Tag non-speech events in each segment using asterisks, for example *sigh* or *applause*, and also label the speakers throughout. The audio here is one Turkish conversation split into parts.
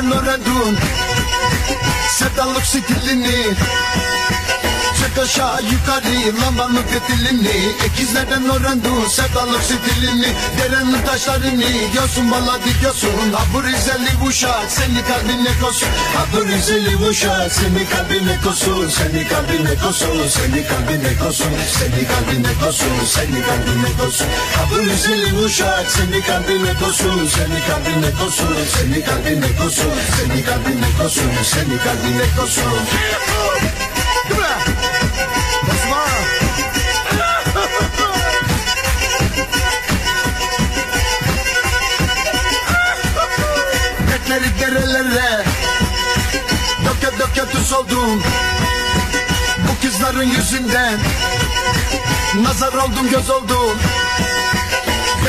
Speaker 1: Ekizlerden öğrendim Sevdalık stilini. Çek aşağı yukarı. Lambanın fitilini Ekizlerden öğrendim sevdalık stilini Derenin taşlarını. Yosun bala diyorsun Ha bu Rizeli uşak seni kalbine kosun Ha bu Rizeli uşak seni kalbine kosun Seni kalbine kosun Seni kalbine kosun Seni kalbine kosun Seni kalbine kosun Ha bu Rizeli uşak seni kalbine kosun Seni kalbine kosun Seni kalbine kosun Seni kalbine kosun Seni kalbine kosun Değil oldum Bu kızların yüzünden. Nazar oldum göz oldum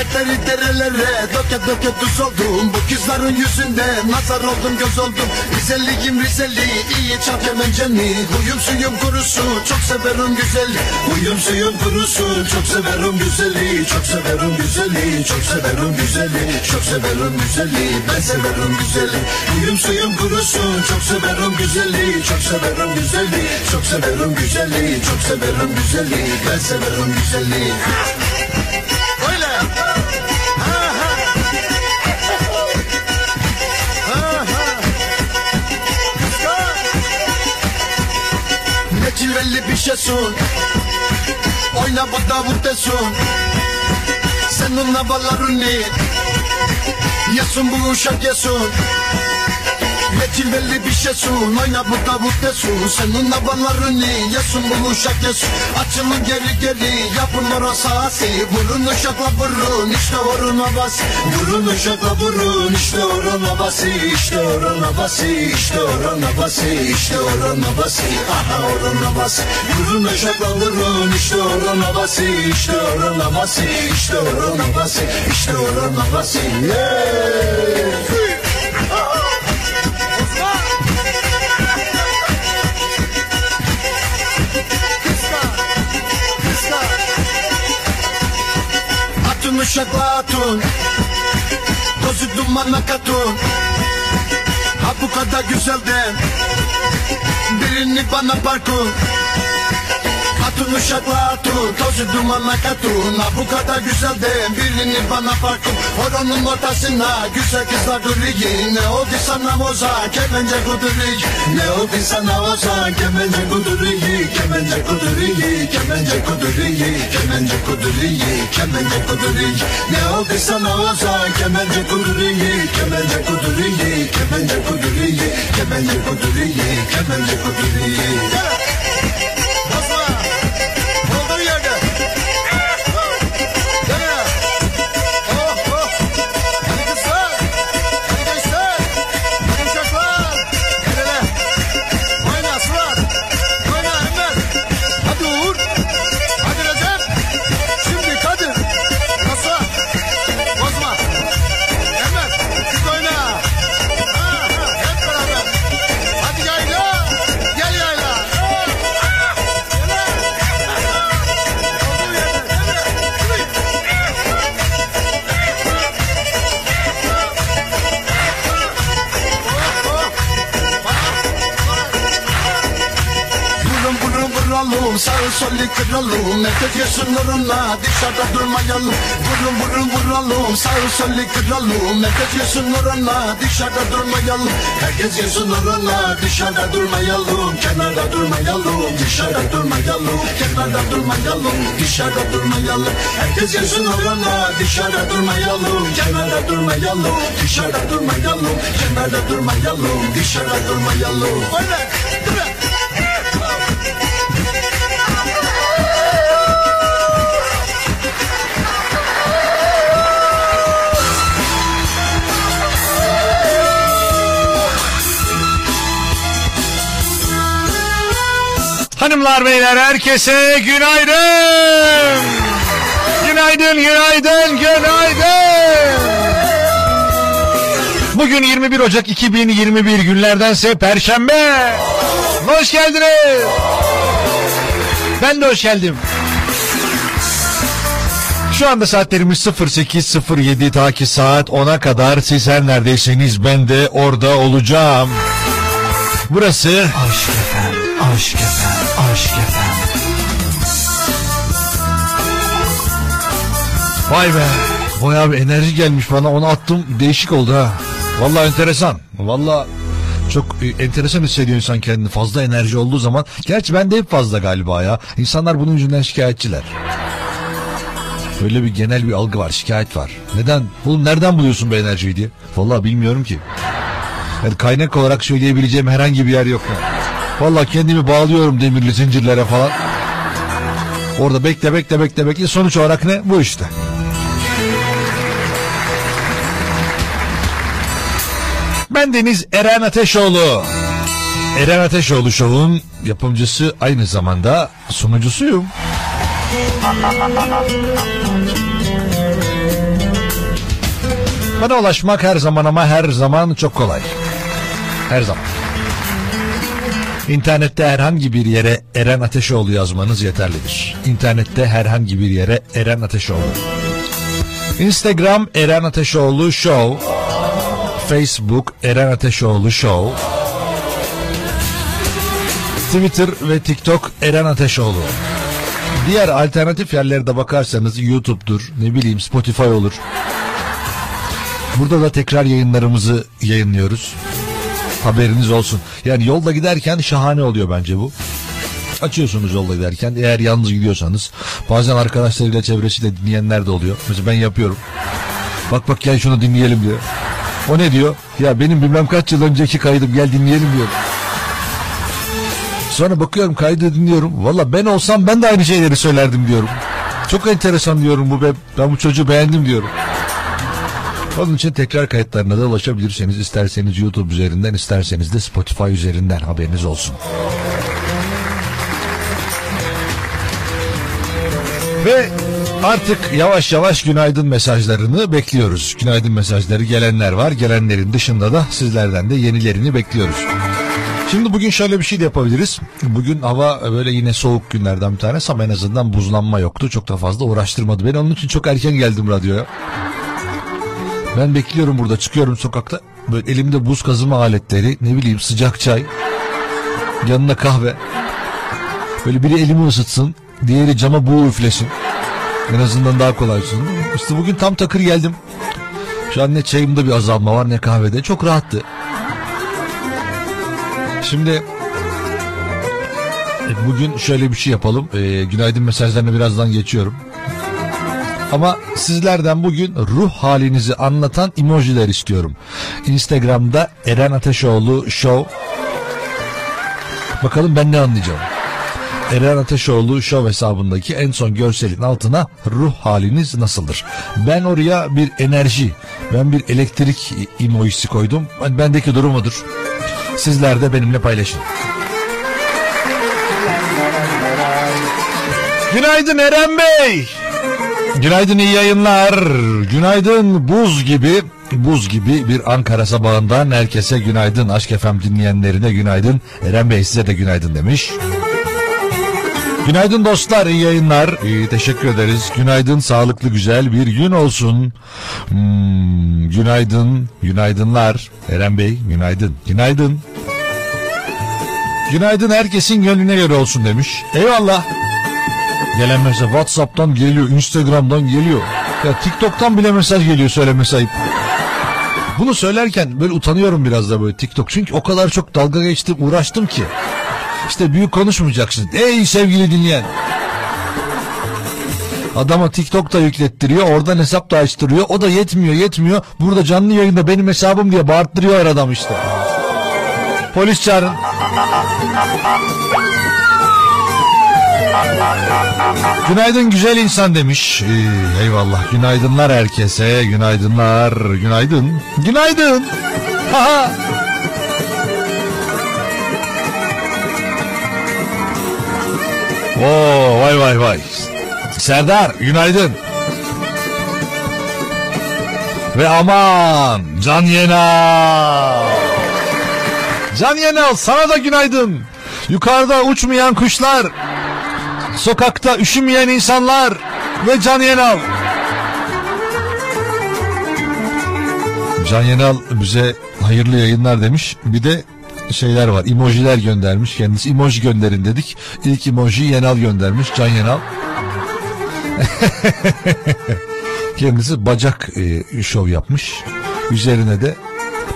Speaker 1: Betleri derelere Döke döke tuz oldum. Bu kızların yüzünden Nazar oldum göz oldum. Rizeliyim Rizeli iyi çal kemenceni Huyum suyum kurusu Çok severim güzeli. Huyum suyum kurusu Çok severim güzeli. Çok severim güzeli Çok severim güzeli. Çok severim güzeli Ben severim güzeli. Huyum suyum kurusu Çok severim güzeli. Çok severim güzeli Çok severim güzeli. Çok severim güzeli Ben severim güzeli şeysun Oyna bu davuttesun Sen onunla ballarını Yesun bu uşak yesun cilveli bir şeysun Oyna bu davuttesun Sen onunla ballarını Yesun bu uşak yesun Açılın geri geri Yapın orası asi Vurun uşakla vurun İşte orun havası. Vurun uşakla vurun İşte orun havası. İşte orun havası İşte orun havası. İşte orun havası. Aha orun havası. Vurun uşakla vurun İşte orun havası. İşte orun havası İşte orun havası. İşte orun havası. Yeah! Uşakla atın Tozu dumana katın Ha bu kadar güzelden Birini bana parkın Atın uşakla atın Tozu dumana katın Ha bu kadar güzelden Birini bana parkın Horonun ortasına Güzel kızlar duruyor Ne oldu sana oza Kemence kuduruyor Ne oldu sana oza Kemence kuduruyor Kemence kuduruyor Kemence kuduruyor Kemence kuduruyor Kemence kuduruyor Ne oldu sana oza Kemence kuduruyor Kemence kuduruyor Kemence kuduruyor Kemence kuduruyor Kemence kuduruyor yesin nuruna Dışarıda durmayalım. Vurun vurun vuralım. Sağ solu kıralım. Nefes yesin nuruna Dışarıda durmayalım. Herkes yesin nuruna Dışarıda durmayalım. Kenarda durmayalım. Dışarıda durmayalım. Kenarda durmayalım. Dışarıda durmayalım. Herkes yesin nuruna Dışarıda durmayalım. Kenarda durmayalım. Dışarıda durmayalım. Kenarda durmayalım. Dışarıda durmayalım. Öyle
Speaker 2: Hanımlar beyler herkese günaydın. Günaydın, günaydın, günaydın. Bugün 21 Ocak 2021 günlerdense Perşembe. Hoş geldiniz. Ben de hoş geldim. Şu anda saatlerimiz 08.07 ta ki saat 10'a kadar siz her neredeyseniz ben de orada olacağım. Burası
Speaker 3: Aşk aşk efem, aşk efem.
Speaker 2: Vay be. Bayağı bir enerji gelmiş bana onu attım değişik oldu ha. Vallahi enteresan. Vallahi çok e, enteresan hissediyor insan kendini fazla enerji olduğu zaman. Gerçi ben de hep fazla galiba ya. İnsanlar bunun yüzünden şikayetçiler. Öyle bir genel bir algı var şikayet var. Neden? Oğlum nereden buluyorsun bu enerjiyi diye. Vallahi bilmiyorum ki. Yani kaynak olarak söyleyebileceğim herhangi bir yer yok. ya. Vallahi kendimi bağlıyorum demirli zincirlere falan. Orada bekle bekle bekle bekle sonuç olarak ne? Bu işte. Ben Deniz Eren Ateşoğlu. Eren Ateşoğlu Show'un yapımcısı aynı zamanda sunucusuyum. Bana ulaşmak her zaman ama her zaman çok kolay. Her zaman. İnternette herhangi bir yere Eren Ateşoğlu yazmanız yeterlidir. İnternette herhangi bir yere Eren Ateşoğlu. Instagram Eren Ateşoğlu Show. Facebook Eren Ateşoğlu Show. Twitter ve TikTok Eren Ateşoğlu. Diğer alternatif yerlere de bakarsanız YouTube'dur, ne bileyim Spotify olur. Burada da tekrar yayınlarımızı yayınlıyoruz. Haberiniz olsun. Yani yolda giderken şahane oluyor bence bu. Açıyorsunuz yolda giderken eğer yalnız gidiyorsanız bazen arkadaşlarıyla çevresiyle dinleyenler de oluyor. Mesela ben yapıyorum. Bak bak gel şunu dinleyelim diyor. O ne diyor? Ya benim bilmem kaç yıl önceki kaydım gel dinleyelim diyor. Sonra bakıyorum kaydı dinliyorum. Valla ben olsam ben de aynı şeyleri söylerdim diyorum. Çok enteresan diyorum bu. Ben, ben bu çocuğu beğendim diyorum. Onun için tekrar kayıtlarına da ulaşabilirseniz isterseniz YouTube üzerinden isterseniz de Spotify üzerinden haberiniz olsun. Ve artık yavaş yavaş günaydın mesajlarını bekliyoruz. Günaydın mesajları gelenler var. Gelenlerin dışında da sizlerden de yenilerini bekliyoruz. Şimdi bugün şöyle bir şey de yapabiliriz. Bugün hava böyle yine soğuk günlerden bir tanesi ama en azından buzlanma yoktu. Çok da fazla uğraştırmadı. Ben onun için çok erken geldim radyoya. Ben bekliyorum burada çıkıyorum sokakta. Böyle elimde buz kazıma aletleri ne bileyim sıcak çay. Yanına kahve. Böyle biri elimi ısıtsın. Diğeri cama buğu üflesin. En azından daha kolay olsun. İşte bugün tam takır geldim. Şu an ne çayımda bir azalma var ne kahvede. Çok rahattı. Şimdi e, bugün şöyle bir şey yapalım. E, günaydın mesajlarına birazdan geçiyorum. Ama sizlerden bugün ruh halinizi anlatan emojiler istiyorum. Instagram'da Eren Ateşoğlu Show. Bakalım ben ne anlayacağım. Eren Ateşoğlu Show hesabındaki en son görselin altına ruh haliniz nasıldır? Ben oraya bir enerji, ben bir elektrik emojisi koydum. Bendeki durum odur. Sizler de benimle paylaşın. Günaydın Eren Bey. Günaydın iyi yayınlar. Günaydın buz gibi buz gibi bir Ankara sabahından herkese günaydın. Aşk FM dinleyenlerine günaydın. Eren Bey size de günaydın demiş. Günaydın dostlar, iyi yayınlar. İyi, teşekkür ederiz. Günaydın, sağlıklı, güzel bir gün olsun. Hmm, günaydın, günaydınlar. Eren Bey, günaydın. Günaydın. Günaydın herkesin gönlüne göre olsun demiş. Eyvallah. Gelen mesaj Whatsapp'tan geliyor, Instagram'dan geliyor. Ya TikTok'tan bile mesaj geliyor söylemesi ayıp. Bunu söylerken böyle utanıyorum biraz da böyle TikTok. Çünkü o kadar çok dalga geçtim, uğraştım ki. İşte büyük konuşmayacaksın. Ey sevgili dinleyen. Adama TikTok'ta yüklettiriyor. Oradan hesap da açtırıyor. O da yetmiyor yetmiyor. Burada canlı yayında benim hesabım diye bağırttırıyor her adam işte. Polis çağırın. Günaydın güzel insan demiş. Ee, eyvallah. Günaydınlar herkese. Günaydınlar. Günaydın. Günaydın. Haha. Oo vay vay vay. Serdar günaydın. Ve aman Can Yenal. Can Yenal sana da günaydın. Yukarıda uçmayan kuşlar. Sokakta üşümeyen insanlar. Ve Can Yenal. Can Yenal bize hayırlı yayınlar demiş. Bir de şeyler var. Emojiler göndermiş kendisi. Emoji gönderin dedik. İlk emoji Yenal göndermiş. Can Yenal. *laughs* kendisi bacak e, şov yapmış. Üzerine de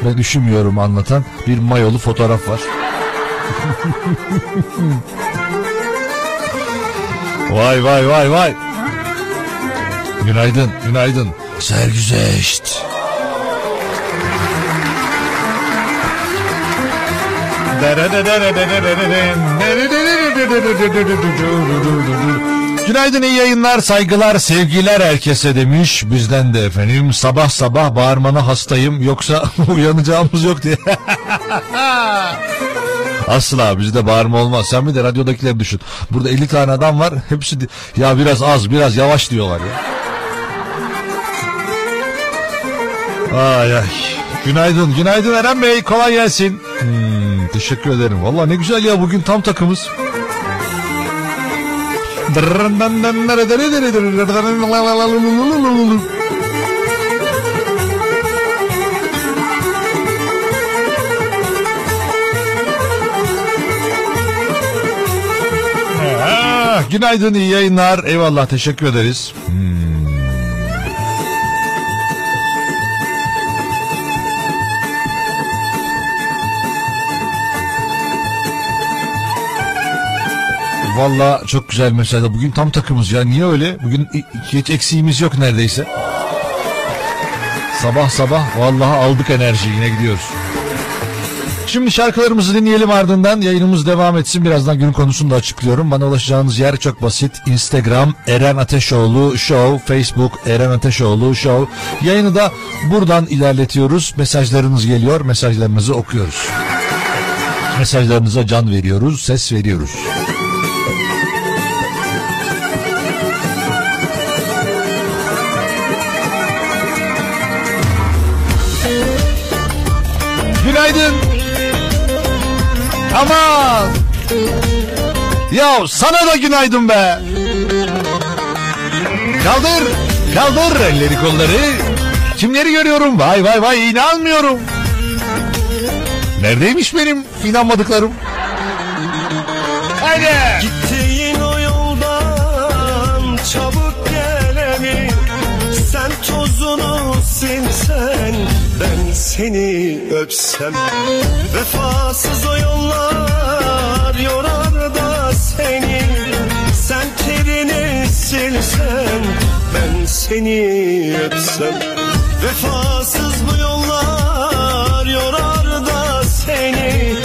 Speaker 2: ben üşümüyorum anlatan bir mayolu fotoğraf var. *laughs* vay vay vay vay. Günaydın, günaydın. Sergüzeşt. Günaydın iyi yayınlar saygılar sevgiler herkese demiş bizden de efendim sabah sabah bağırmana hastayım yoksa *laughs* uyanacağımız yok diye. *laughs* Asla bizde bağırma olmaz. Sen bir de radyodakileri düşün. Burada 50 tane adam var. Hepsi ya biraz az biraz yavaş diyorlar ya. Ay ay. Günaydın. Günaydın Eren Bey. Kolay gelsin. Hmm, teşekkür ederim. Valla ne güzel ya bugün tam takımız. Günaydın iyi yayınlar. Eyvallah teşekkür ederiz. Hmm. Valla çok güzel mesela. Bugün tam takımız ya. Niye öyle? Bugün hiç eksiğimiz yok neredeyse. Sabah sabah vallahi aldık enerjiyi yine gidiyoruz. Şimdi şarkılarımızı dinleyelim ardından yayınımız devam etsin. Birazdan günün konusunu da açıklıyorum. Bana ulaşacağınız yer çok basit. Instagram Eren Ateşoğlu Show, Facebook Eren Ateşoğlu Show. Yayını da buradan ilerletiyoruz. Mesajlarınız geliyor. Mesajlarınızı okuyoruz. Mesajlarınıza can veriyoruz, ses veriyoruz. Aman. Ya sana da günaydın be. Kaldır. Kaldır elleri kolları. Kimleri görüyorum? Vay vay vay inanmıyorum. Neredeymiş benim inanmadıklarım? Haydi.
Speaker 4: Gittiğin o yoldan çabuk gelelim Sen tozunu silsen ben seni öpsem Vefasız o yollar yorar da seni Sen terini silsen ben seni öpsem Vefasız bu yollar yorar da seni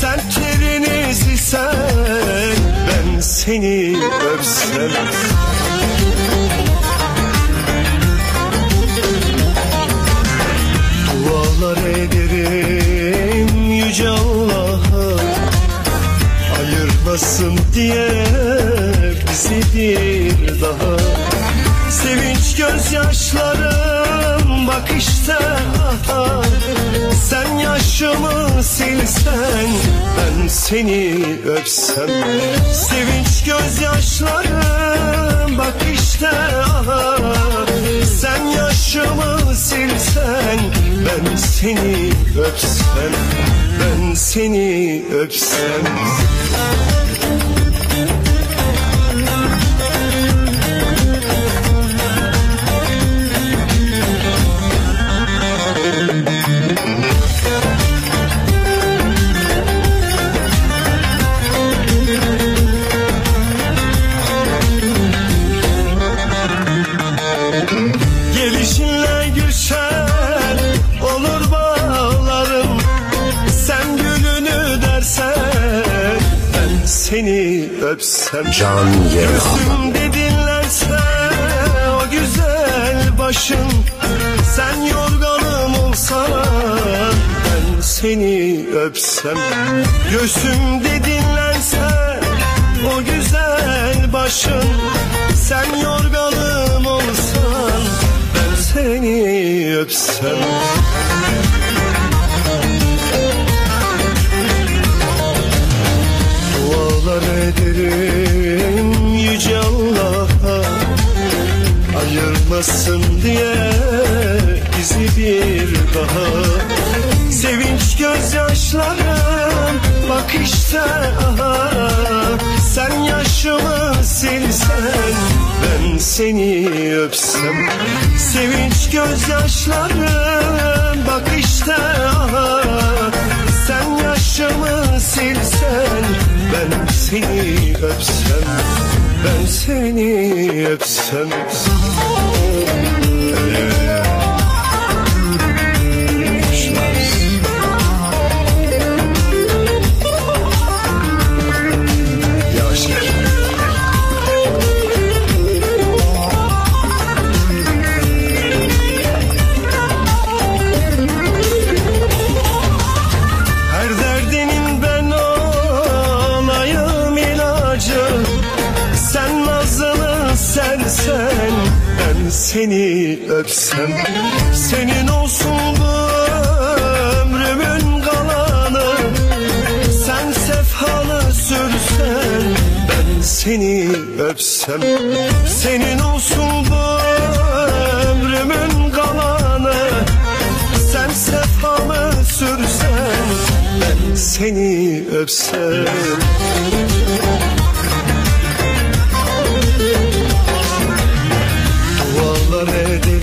Speaker 4: Sen terini silsen ben seni öpsem Ayırmasın diye bizi bir daha. Sevinç gözyaşlarım bak işte aha Sen yaşımı silsen ben seni öpsem. Sevinç gözyaşlarım bak işte aha Sen yaşımı silsen ben seni öpsem Ben seni öpsem
Speaker 1: Can
Speaker 4: Gözümde dinlerse o güzel başın. Sen yorganım olsan ben seni öpsem. Göğsümde dinlense o güzel başın. Sen yorganım olsan ben seni öpsem. Dualar ederim Ayırmasın diye bizi bir daha. Sevinç gözyaşlarım bak işte aha. Sen yaşımı silsen ben seni öpsem. Sevinç gözyaşlarım bak işte aha. Sen yaşımı silsen ben seni öpsem Ben seni öpsem Yavaş seni öpsem Senin olsun bu ömrümün kalanı. Sen sefhalı sürsen Ben seni öpsem Senin olsun bu ömrümün kalanı. Sen sefamı sürsen ben seni öpsem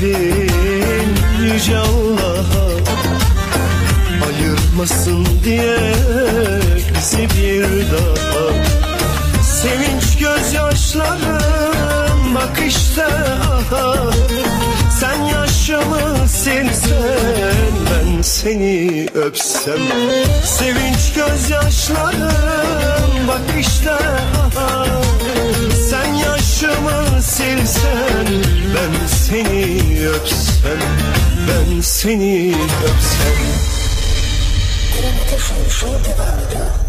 Speaker 4: ederim yüce Allah'a Ayırmasın diye bizi bir daha. Sevinç gözyaşlarım bak işte aha. Sen yaşımı silsen ben seni öpsem. Sevinç gözyaşlarım bak işte aha. Sen yaşımı silsen ben seni öpsem Ben seni öpsem.
Speaker 5: Sevdum düşünürüm hala kalbun emin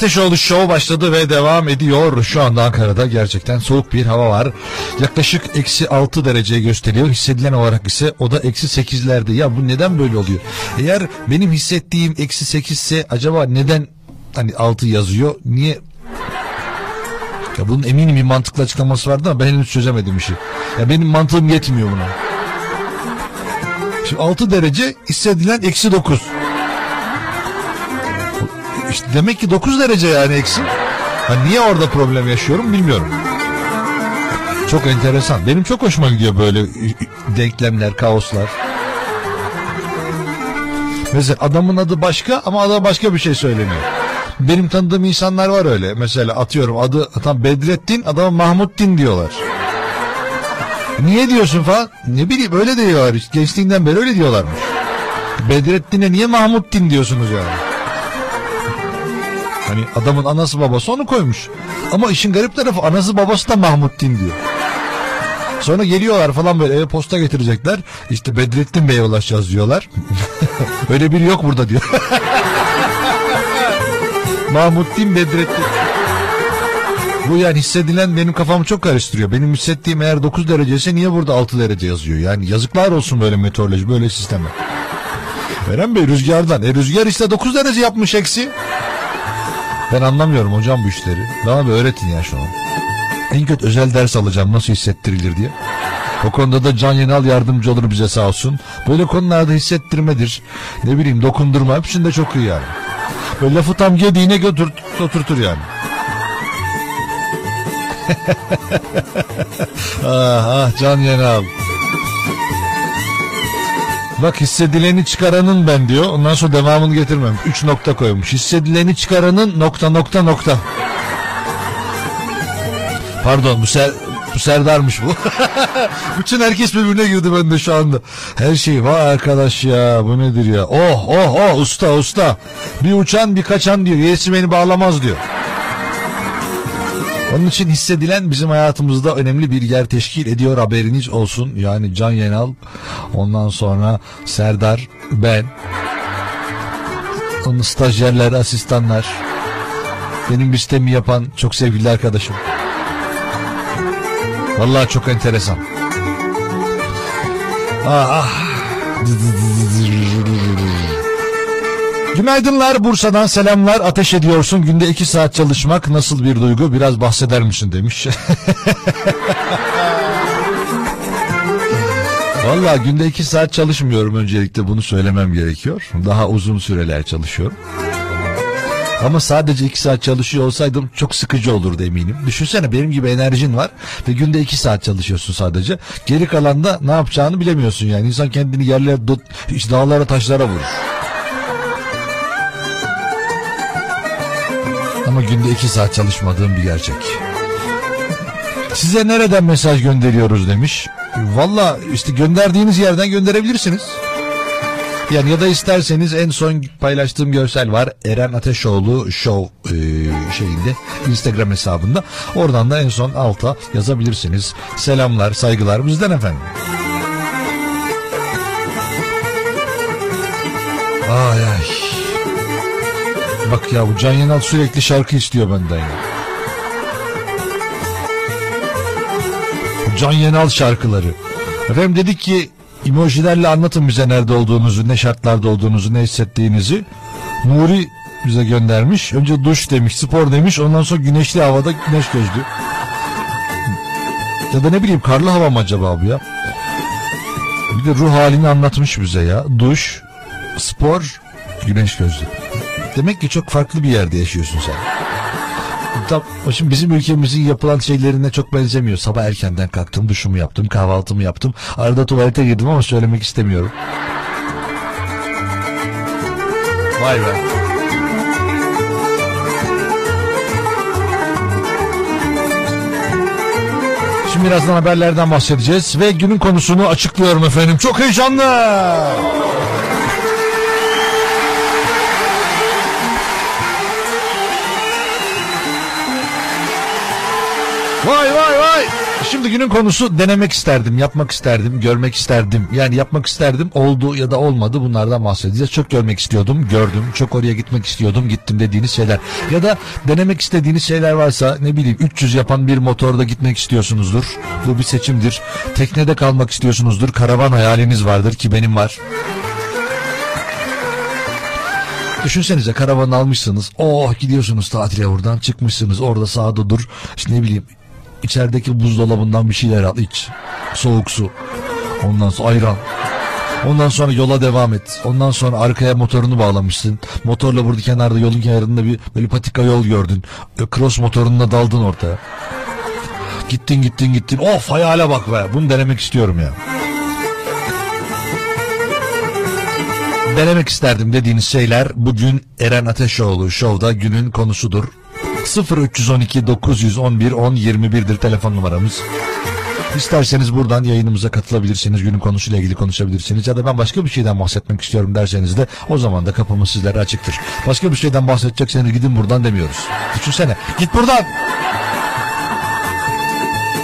Speaker 2: Ateşoğlu show başladı ve devam ediyor. Şu anda Ankara'da gerçekten soğuk bir hava var. Yaklaşık eksi 6 dereceye gösteriyor. Hissedilen olarak ise o da eksi 8'lerde. Ya bu neden böyle oluyor? Eğer benim hissettiğim eksi 8 ise acaba neden hani 6 yazıyor? Niye ya bunun eminim bir mantıklı açıklaması vardı ama ben henüz çözemedim işi. Ya benim mantığım yetmiyor buna. Şimdi 6 derece hissedilen eksi 9. İşte demek ki 9 derece yani eksi. Ha niye orada problem yaşıyorum bilmiyorum. Çok enteresan. Benim çok hoşuma gidiyor böyle denklemler, kaoslar. Mesela adamın adı başka ama ada başka bir şey söyleniyor. Benim tanıdığım insanlar var öyle. Mesela atıyorum adı tam Bedrettin adama Mahmuttin diyorlar. Niye diyorsun falan? Ne bileyim öyle diyorlar. Gençliğinden beri öyle diyorlarmış. Bedrettin'e niye Mahmuttin diyorsunuz yani? Hani adamın anası babası onu koymuş. Ama işin garip tarafı anası babası da Mahmuttin diyor. Sonra geliyorlar falan böyle eve posta getirecekler. İşte Bedrettin Bey'e ulaşacağız diyorlar. *laughs* Öyle biri yok burada diyor. *laughs* Mahmuttin Bedrettin. Bu yani hissedilen benim kafamı çok karıştırıyor. Benim hissettiğim eğer 9 derece ise niye burada 6 derece yazıyor? Yani yazıklar olsun böyle meteoroloji, böyle sisteme. Eren Bey rüzgardan. E rüzgar işte 9 derece yapmış eksi. Ben anlamıyorum hocam bu işleri. Bana bir öğretin ya şu an. En kötü özel ders alacağım nasıl hissettirilir diye. O konuda da Can Yenal yardımcı olur bize sağ olsun. Böyle konularda hissettirmedir. Ne bileyim dokundurma hepsinde çok iyi yani. Böyle lafı tam gediğine götür, oturtur yani. *laughs* ah ah Can Yenal. Bak hissedileni çıkaranın ben diyor. Ondan sonra devamını getirmem. Üç nokta koymuş. Hissedileni çıkaranın nokta nokta nokta. Pardon bu ser bu Serdar'mış bu. *laughs* Bütün herkes birbirine girdi bende şu anda. Her şey vay arkadaş ya bu nedir ya. Oh oh oh usta usta. Bir uçan bir kaçan diyor. Yesi beni bağlamaz diyor. Onun için hissedilen bizim hayatımızda önemli bir yer teşkil ediyor haberiniz olsun. Yani Can Yenal, ondan sonra Serdar, ben, onun stajyerler, asistanlar, benim listemi yapan çok sevgili arkadaşım. Vallahi çok enteresan. Ah, ah. Günaydınlar Bursa'dan selamlar ateş ediyorsun günde iki saat çalışmak nasıl bir duygu biraz bahseder misin demiş. *laughs* Valla günde iki saat çalışmıyorum öncelikle bunu söylemem gerekiyor. Daha uzun süreler çalışıyorum. Ama sadece iki saat çalışıyor olsaydım çok sıkıcı olurdu eminim. Düşünsene benim gibi enerjin var ve günde iki saat çalışıyorsun sadece. Geri kalanda ne yapacağını bilemiyorsun yani. İnsan kendini yerlere, dağlara taşlara vurur. Ama günde iki saat çalışmadığım bir gerçek. Size nereden mesaj gönderiyoruz demiş. Valla işte gönderdiğiniz yerden gönderebilirsiniz. Yani ya da isterseniz en son paylaştığım görsel var. Eren Ateşoğlu Show e, şeyinde Instagram hesabında. Oradan da en son alta yazabilirsiniz. Selamlar, saygılar bizden efendim. Ay ay. Bak ya bu Can Yenal sürekli şarkı istiyor benden ya. Can Yenal şarkıları. Efendim dedik ki emojilerle anlatın bize nerede olduğunuzu, ne şartlarda olduğunuzu, ne hissettiğinizi. Nuri bize göndermiş. Önce duş demiş, spor demiş. Ondan sonra güneşli havada güneş gözlü. Ya da ne bileyim karlı hava mı acaba bu ya? Bir de ruh halini anlatmış bize ya. Duş, spor, güneş gözlü. Demek ki çok farklı bir yerde yaşıyorsun sen. Şimdi bizim ülkemizin yapılan şeylerine çok benzemiyor. Sabah erkenden kalktım, duşumu yaptım, kahvaltımı yaptım. Arada tuvalete girdim ama söylemek istemiyorum. Vay be. Şimdi birazdan haberlerden bahsedeceğiz ve günün konusunu açıklıyorum efendim. Çok heyecanlı. Vay vay vay. Şimdi günün konusu denemek isterdim, yapmak isterdim, görmek isterdim. Yani yapmak isterdim, oldu ya da olmadı bunlardan bahsedeceğiz. Çok görmek istiyordum, gördüm. Çok oraya gitmek istiyordum, gittim dediğiniz şeyler. Ya da denemek istediğiniz şeyler varsa ne bileyim 300 yapan bir motorda gitmek istiyorsunuzdur. Bu bir seçimdir. Teknede kalmak istiyorsunuzdur. Karavan hayaliniz vardır ki benim var. Düşünsenize karavanı almışsınız. Oh gidiyorsunuz tatile buradan çıkmışsınız. Orada sağda dur. İşte ne bileyim içerideki buzdolabından bir şeyler al iç. Soğuk su. Ondan sonra ayran. Ondan sonra yola devam et. Ondan sonra arkaya motorunu bağlamışsın. Motorla burada kenarda yolun kenarında bir böyle patika yol gördün. Cross motorunla daldın ortaya. Gittin gittin gittin. Of hayale bak be. Bunu denemek istiyorum ya. Denemek isterdim dediğiniz şeyler bugün Eren Ateşoğlu Show'da günün konusudur. 0312 911 10 21'dir telefon numaramız. İsterseniz buradan yayınımıza katılabilirsiniz. Günün konusuyla ilgili konuşabilirsiniz. Ya da ben başka bir şeyden bahsetmek istiyorum derseniz de o zaman da kapımız sizlere açıktır. Başka bir şeyden bahsedecekseniz gidin buradan demiyoruz. Düşünsene git buradan.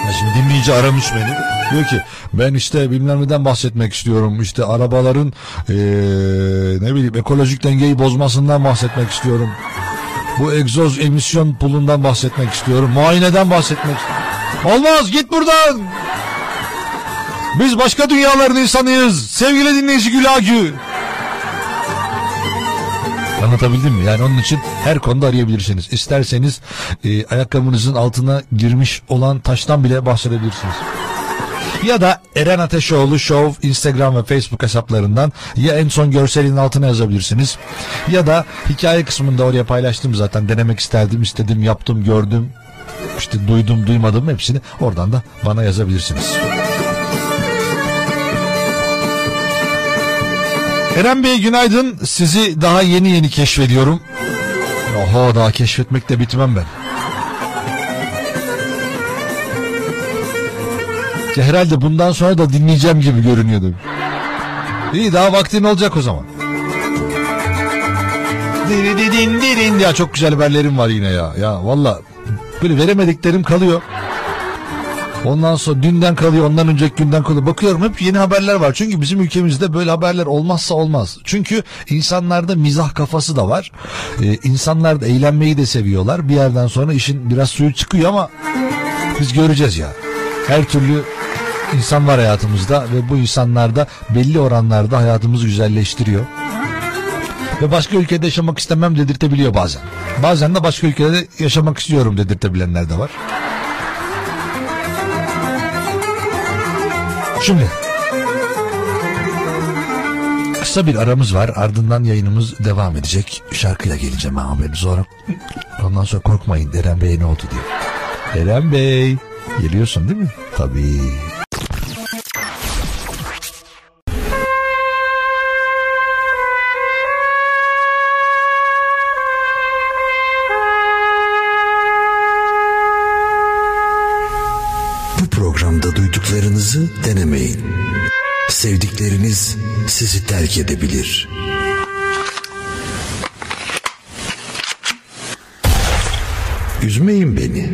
Speaker 2: Ya şimdi dinleyici aramış beni. Diyor ki ben işte bilmem neden bahsetmek istiyorum. İşte arabaların eee, ne bileyim ekolojik dengeyi bozmasından bahsetmek istiyorum. Bu egzoz emisyon pulundan bahsetmek istiyorum. Muayeneden bahsetmek Olmaz git buradan. Biz başka dünyaların insanıyız. Sevgili dinleyici Gülagü. Anlatabildim mi? Yani onun için her konuda arayabilirsiniz. İsterseniz e, ayakkabınızın altına girmiş olan taştan bile bahsedebilirsiniz. Ya da Eren Ateşoğlu Show Instagram ve Facebook hesaplarından ya en son görselin altına yazabilirsiniz. Ya da hikaye kısmında oraya paylaştım zaten denemek isterdim istedim yaptım gördüm işte duydum duymadım hepsini oradan da bana yazabilirsiniz. Eren Bey günaydın. Sizi daha yeni yeni keşfediyorum. Oho daha keşfetmekte bitmem ben. Ya herhalde bundan sonra da dinleyeceğim gibi görünüyordu. İyi daha vaktin olacak o zaman. Diri didin dirin ya çok güzel haberlerim var yine ya. Ya valla böyle veremediklerim kalıyor. Ondan sonra dünden kalıyor, ondan önceki günden kalıyor. Bakıyorum hep yeni haberler var. Çünkü bizim ülkemizde böyle haberler olmazsa olmaz. Çünkü insanlarda mizah kafası da var. Ee, insanlar da eğlenmeyi de seviyorlar. Bir yerden sonra işin biraz suyu çıkıyor ama biz göreceğiz ya. Her türlü insan var hayatımızda ve bu insanlar da belli oranlarda hayatımızı güzelleştiriyor. Ve başka ülkede yaşamak istemem dedirtebiliyor bazen. Bazen de başka ülkede yaşamak istiyorum dedirtebilenler de var. Şimdi kısa bir aramız var ardından yayınımız devam edecek. Şarkıyla geleceğim abi sonra ondan sonra korkmayın Eren Bey ne oldu diye. Eren Bey geliyorsun değil mi? Tabii.
Speaker 3: Sizi terk edebilir. Üzmeyin beni.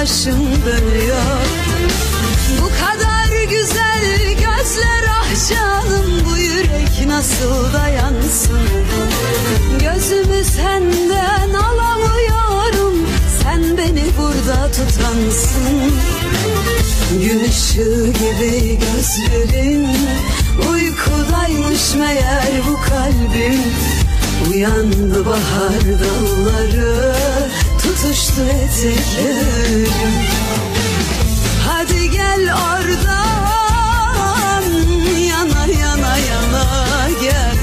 Speaker 6: Başım dönüyor. Bu kadar güzel gözler ah canım bu yürek nasıl dayansın? Gözümü senden alamıyorum sen beni burada tutansın. Gün ışığı gibi gözlerin Uykudaymış meğer bu kalbim Uyandı bahar dalları Tutuştu eteklerim. Hadi gel oradan Yana yana yana gel.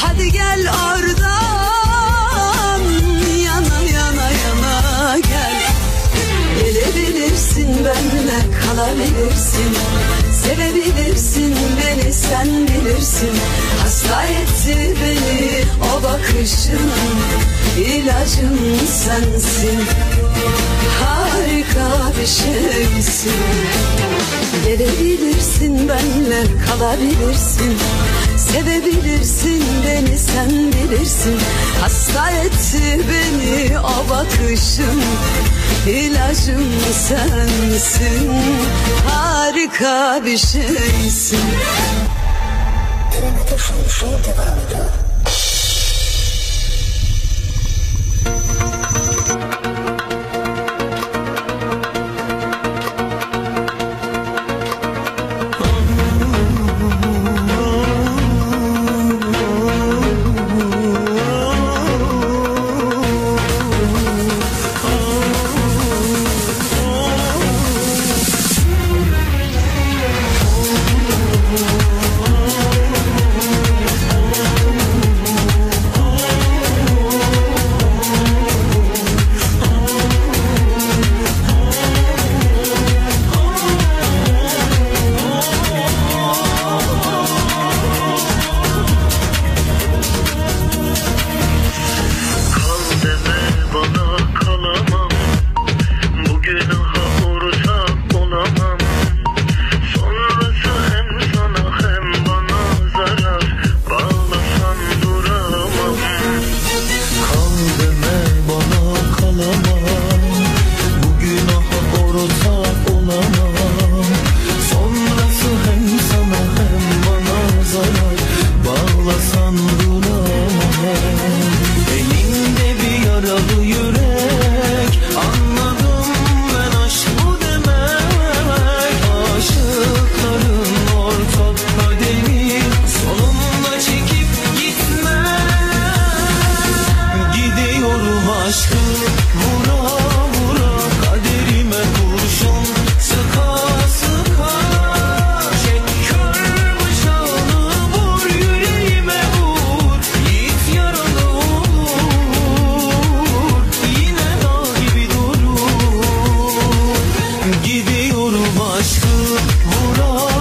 Speaker 6: Hadi gel oradan Yana yana yana gel. Gelebilirsin benimle kalabilirsin Sevebilirsin beni sen bilirsin. Hasta etti beni o bakışın ilacım sensin. Harika bir şeysin. Gelebilirsin benimle kalabilirsin. Sevebilirsin beni sen bilirsin. Hasta etti beni o bakışın İlacım sensin. Harika bir şeysin.
Speaker 4: Oh
Speaker 7: Seviyorum aşkı
Speaker 4: vuran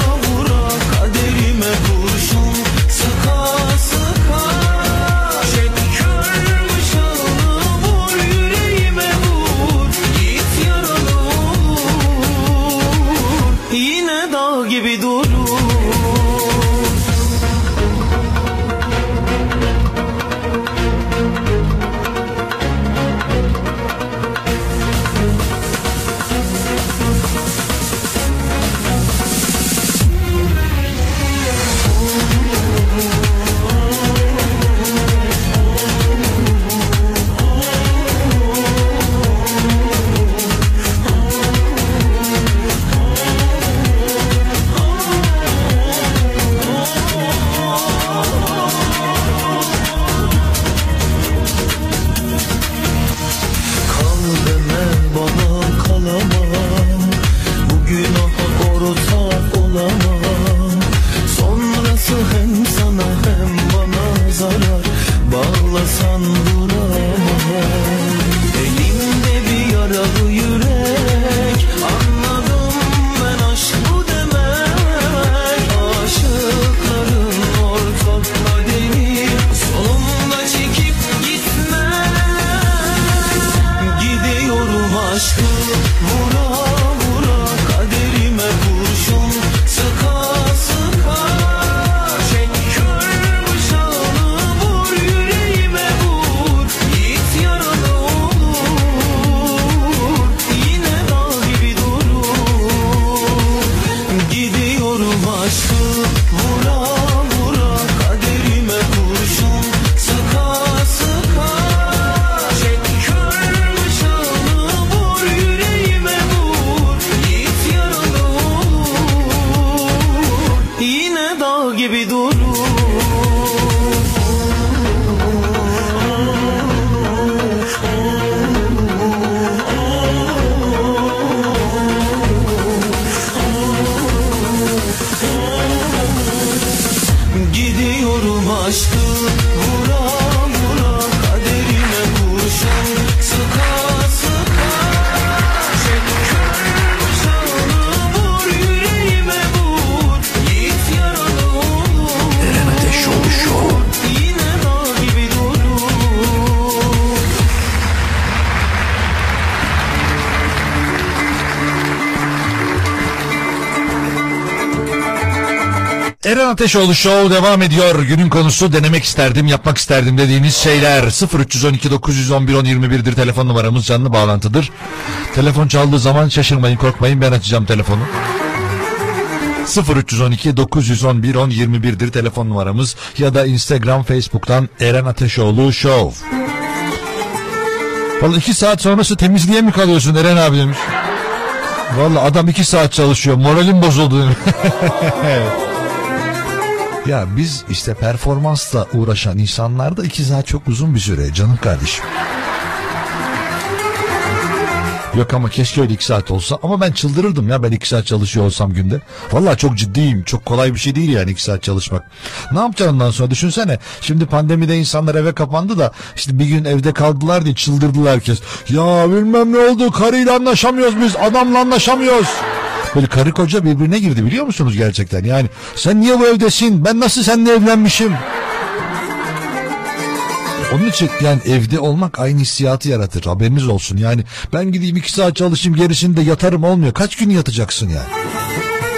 Speaker 4: Ateşoğlu Show
Speaker 2: devam ediyor. Günün konusu denemek isterdim, yapmak isterdim dediğiniz şeyler. 0312 911 1021'dir telefon numaramız canlı bağlantıdır. Telefon çaldığı zaman şaşırmayın, korkmayın ben açacağım telefonu. 0312 911 1021'dir telefon numaramız ya da Instagram, Facebook'tan Eren Ateşoğlu Show. Vallahi iki saat sonrası temizliğe mi kalıyorsun Eren abi demiş. Vallahi adam iki saat çalışıyor. Moralim bozuldu. *laughs* Ya biz işte performansla uğraşan insanlarda iki saat çok uzun bir süre canım kardeşim. Yok ama keşke öyle iki saat olsa ama ben çıldırırdım ya ben iki saat çalışıyor olsam günde. Vallahi çok ciddiyim çok kolay bir şey değil yani iki saat çalışmak. Ne yapacaksın ondan sonra düşünsene. Şimdi pandemide insanlar eve kapandı da işte bir gün evde kaldılar diye çıldırdılar herkes. Ya bilmem ne oldu karıyla anlaşamıyoruz biz adamla anlaşamıyoruz. Böyle karı koca birbirine girdi biliyor musunuz gerçekten? Yani sen niye bu evdesin? Ben nasıl seninle evlenmişim? Onun için yani evde olmak aynı hissiyatı yaratır. Haberiniz olsun. Yani ben gideyim iki saat çalışayım gerisini de yatarım olmuyor. Kaç gün yatacaksın yani?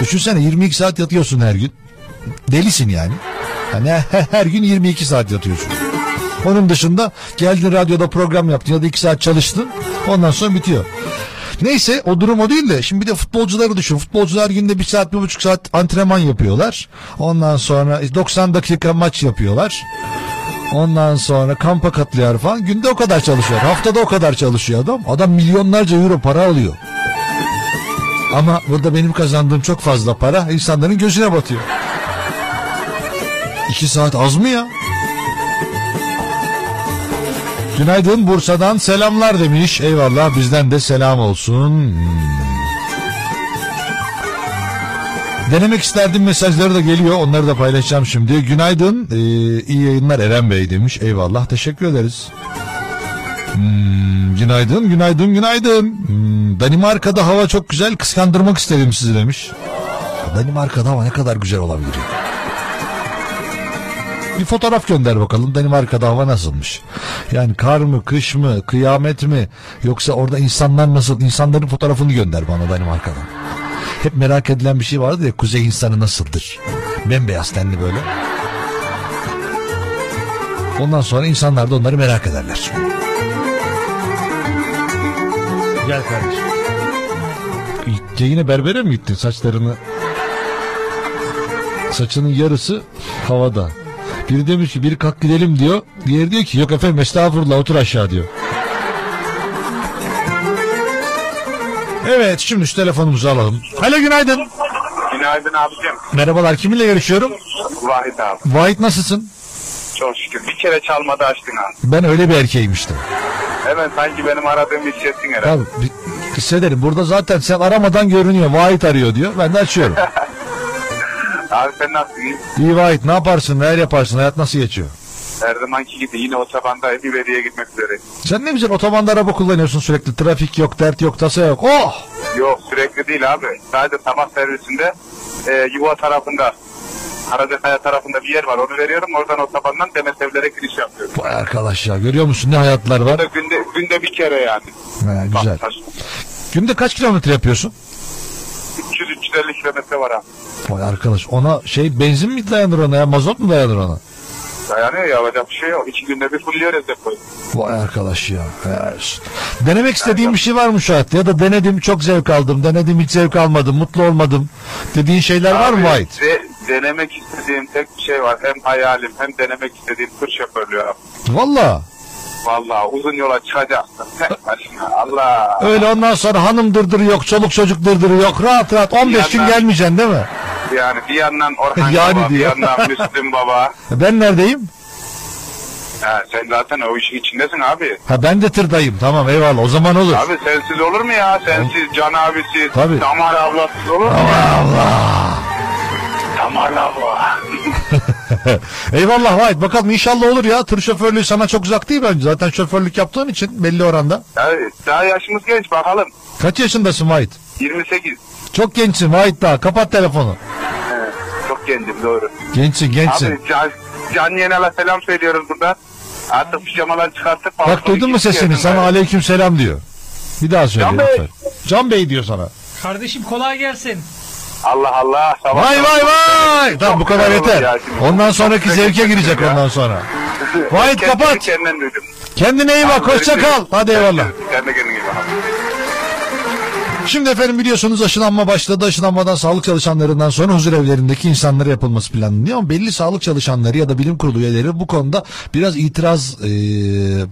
Speaker 2: Düşünsene 22 saat yatıyorsun her gün. Delisin yani. Yani her, gün 22 saat yatıyorsun. Onun dışında geldin radyoda program yaptın ya da iki saat çalıştın. Ondan sonra bitiyor. Neyse o durum o değil de şimdi bir de futbolcuları düşün. Futbolcular günde bir saat bir buçuk saat antrenman yapıyorlar. Ondan sonra 90 dakika maç yapıyorlar. Ondan sonra kampa katılıyor falan. Günde o kadar çalışıyor. Haftada o kadar çalışıyor adam. Adam milyonlarca euro para alıyor. Ama burada benim kazandığım çok fazla para insanların gözüne batıyor. İki saat az mı ya? Günaydın Bursa'dan selamlar demiş. Eyvallah bizden de selam olsun. Hmm. Denemek isterdim mesajları da geliyor. Onları da paylaşacağım şimdi. Günaydın. Ee, iyi yayınlar Eren Bey demiş. Eyvallah. Teşekkür ederiz. Hmm, günaydın, günaydın, günaydın. Hmm, Danimarka'da hava çok güzel. Kıskandırmak istedim sizi demiş. Danimarka'da hava ne kadar güzel olabilir. Bir fotoğraf gönder bakalım Danimarka'da hava nasılmış? Yani kar mı, kış mı, kıyamet mi? Yoksa orada insanlar nasıl? İnsanların fotoğrafını gönder bana Danimarka'dan. Hep merak edilen bir şey vardı ya kuzey insanı nasıldır? Bembeyaz tenli böyle. Ondan sonra insanlar da onları merak ederler. Gel kardeşim. Yine berbere mi gittin saçlarını? Saçının yarısı havada. Biri demiş ki biri kalk gidelim diyor. Diğeri diyor ki yok efendim estağfurullah otur aşağı diyor. Evet şimdi şu telefonumuzu alalım. Alo günaydın.
Speaker 8: Günaydın abicim.
Speaker 2: Merhabalar kiminle görüşüyorum?
Speaker 8: Vahit abi.
Speaker 2: Vahit nasılsın?
Speaker 8: Çok şükür. Bir kere çalmadı açtın abi.
Speaker 2: Ben öyle bir erkeğim işte.
Speaker 8: Hemen sanki benim aradığımı hissettin herhalde.
Speaker 2: Bir- hissederim. Burada zaten sen aramadan görünüyor. Vahit arıyor diyor. Ben de açıyorum.
Speaker 8: Abi sen nasılsın? İyi.
Speaker 2: Vahit ne yaparsın neler yaparsın hayat nasıl geçiyor?
Speaker 8: Her zamanki gibi yine otobanda Eminönü'ye gitmek üzere.
Speaker 2: Sen ne güzel otobanda araba kullanıyorsun sürekli. Trafik yok, dert yok, tasa yok. Oh!
Speaker 8: Yok sürekli değil abi. Sadece sabah servisinde e, yuva tarafında Karacakaya tarafında bir yer var. Onu veriyorum. Oradan otobandan Demet Evler'e giriş yapıyorum.
Speaker 2: Vay arkadaş ya görüyor musun ne hayatlar var?
Speaker 8: Günde, günde, bir kere yani.
Speaker 2: Ha, güzel.
Speaker 8: Bak,
Speaker 2: Günde kaç kilometre yapıyorsun?
Speaker 8: 300-350 kilometre var abi.
Speaker 2: Vay arkadaş ona şey benzin mi dayanır ona ya mazot mu dayanır ona?
Speaker 8: Dayanıyor ya bir şey yok. İki günde bir fulluyoruz depoyu.
Speaker 2: Vay arkadaş ya. olsun. Denemek istediğin bir şey var mı şu hayatta? Ya da denedim çok zevk aldım, denedim hiç zevk almadım, mutlu olmadım dediğin şeyler var mı
Speaker 8: Abi,
Speaker 2: Vahit?
Speaker 8: de- denemek istediğim tek bir şey var. Hem hayalim hem denemek istediğim tır şoförlüğü abi.
Speaker 2: Valla.
Speaker 8: Vallahi uzun yola çıkacaksın. Tek başına. Allah.
Speaker 2: Öyle ondan sonra hanım dırdırı yok, çoluk çocuk dırdırı yok. Rahat rahat 15 gün
Speaker 8: yandan-
Speaker 2: gelmeyeceksin değil mi?
Speaker 8: Yani bir yandan Orhan *laughs*
Speaker 2: Yani
Speaker 8: Baba, bir
Speaker 2: diyor.
Speaker 8: yandan Müslüm Baba. *laughs*
Speaker 2: Ben neredeyim?
Speaker 8: Ha, sen zaten o işin içindesin abi.
Speaker 2: Ha ben de tırdayım. Tamam eyvallah o zaman olur.
Speaker 8: Abi sensiz olur mu ya? Sensiz Can abisi,
Speaker 2: Tabii.
Speaker 8: Damar ablasız olur mu?
Speaker 2: Allah.
Speaker 8: Damar abla. *laughs*
Speaker 2: Eyvallah Vahit bakalım inşallah olur ya. Tır şoförlüğü sana çok uzak değil bence. Zaten şoförlük yaptığın için belli oranda.
Speaker 8: Ya, daha yaşımız genç bakalım.
Speaker 2: Kaç yaşındasın Vahit?
Speaker 8: 28.
Speaker 2: Çok gençsin Vahit daha. Kapat telefonu.
Speaker 8: Evet, çok gencim doğru.
Speaker 2: Gençsin gençsin.
Speaker 8: Abi Can, Can Yenal'a selam söylüyoruz burada. Artık pijamalar çıkarttık.
Speaker 2: Bak duydun mu sesini? Sana aleyküm selam diyor. Bir daha söyle
Speaker 8: Can Bey.
Speaker 2: lütfen. Can Bey diyor sana.
Speaker 9: Kardeşim kolay gelsin.
Speaker 8: Allah Allah. Sabah
Speaker 2: Vay vay vay. Tamam bu kadar yeter.
Speaker 8: ya.
Speaker 2: Ondan sonraki zevke girecek
Speaker 8: ya.
Speaker 2: ondan sonra. Vahit kapat.
Speaker 8: Kendimden duydum.
Speaker 2: Kendine iyi bak. Hoşça kal. Hadi eyvallah.
Speaker 8: Kendine iyi bak.
Speaker 2: Şimdi efendim biliyorsunuz aşılanma başladı. Aşılanmadan sağlık çalışanlarından sonra huzur evlerindeki insanlara yapılması planlanıyor. Ama belli sağlık çalışanları ya da bilim kurulu üyeleri bu konuda biraz itiraz eee,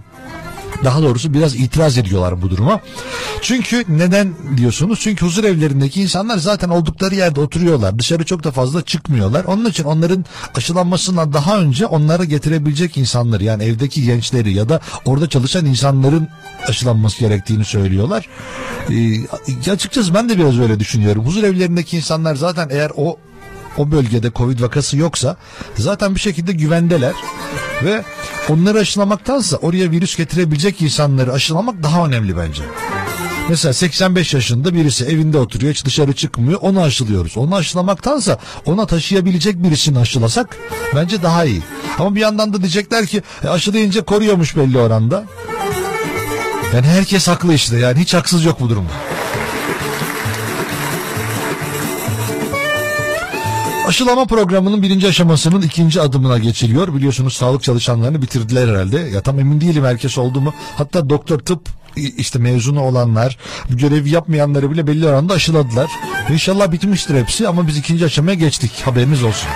Speaker 2: daha doğrusu biraz itiraz ediyorlar bu duruma. Çünkü neden diyorsunuz? Çünkü huzur evlerindeki insanlar zaten oldukları yerde oturuyorlar. Dışarı çok da fazla çıkmıyorlar. Onun için onların aşılanmasından daha önce onlara getirebilecek insanları yani evdeki gençleri ya da orada çalışan insanların aşılanması gerektiğini söylüyorlar. Ee, açıkçası ben de biraz öyle düşünüyorum. Huzur evlerindeki insanlar zaten eğer o o bölgede Covid vakası yoksa zaten bir şekilde güvendeler ve onları aşılamaktansa oraya virüs getirebilecek insanları aşılamak daha önemli bence. Mesela 85 yaşında birisi evinde oturuyor hiç dışarı çıkmıyor onu aşılıyoruz. Onu aşılamaktansa ona taşıyabilecek birisini aşılasak bence daha iyi. Ama bir yandan da diyecekler ki e, koruyormuş belli oranda. Yani herkes haklı işte yani hiç haksız yok bu durumda. Aşılama programının birinci aşamasının ikinci adımına geçiliyor. Biliyorsunuz sağlık çalışanlarını bitirdiler herhalde. Ya tam emin değilim herkes oldu mu. Hatta doktor tıp işte mezunu olanlar, bu görevi yapmayanları bile belli oranda aşıladılar. İnşallah bitmiştir hepsi ama biz ikinci aşamaya geçtik. Haberiniz olsun.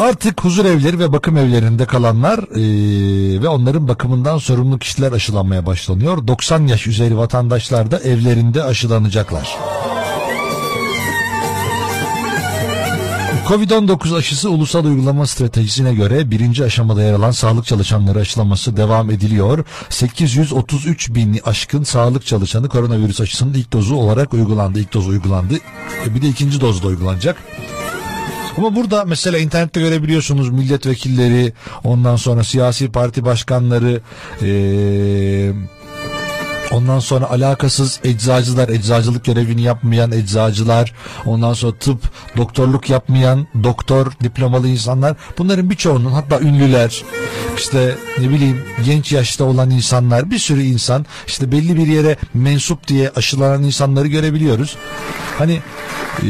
Speaker 2: Artık huzur evleri ve bakım evlerinde kalanlar eee, ve onların bakımından sorumlu kişiler aşılanmaya başlanıyor. 90 yaş üzeri vatandaşlar da evlerinde aşılanacaklar. Covid-19 aşısı ulusal uygulama stratejisine göre birinci aşamada yer alan sağlık çalışanları aşılaması devam ediliyor. 833 bin aşkın sağlık çalışanı koronavirüs aşısının ilk dozu olarak uygulandı. İlk doz uygulandı. E, Bir de ikinci doz uygulanacak. Ama burada mesela internette görebiliyorsunuz milletvekilleri, ondan sonra siyasi parti başkanları, eee, ondan sonra alakasız eczacılar, eczacılık görevini yapmayan eczacılar, ondan sonra tıp, doktorluk yapmayan doktor, diplomalı insanlar, bunların birçoğunun hatta ünlüler, işte ne bileyim genç yaşta olan insanlar, bir sürü insan, işte belli bir yere mensup diye aşılanan insanları görebiliyoruz. Hani ee,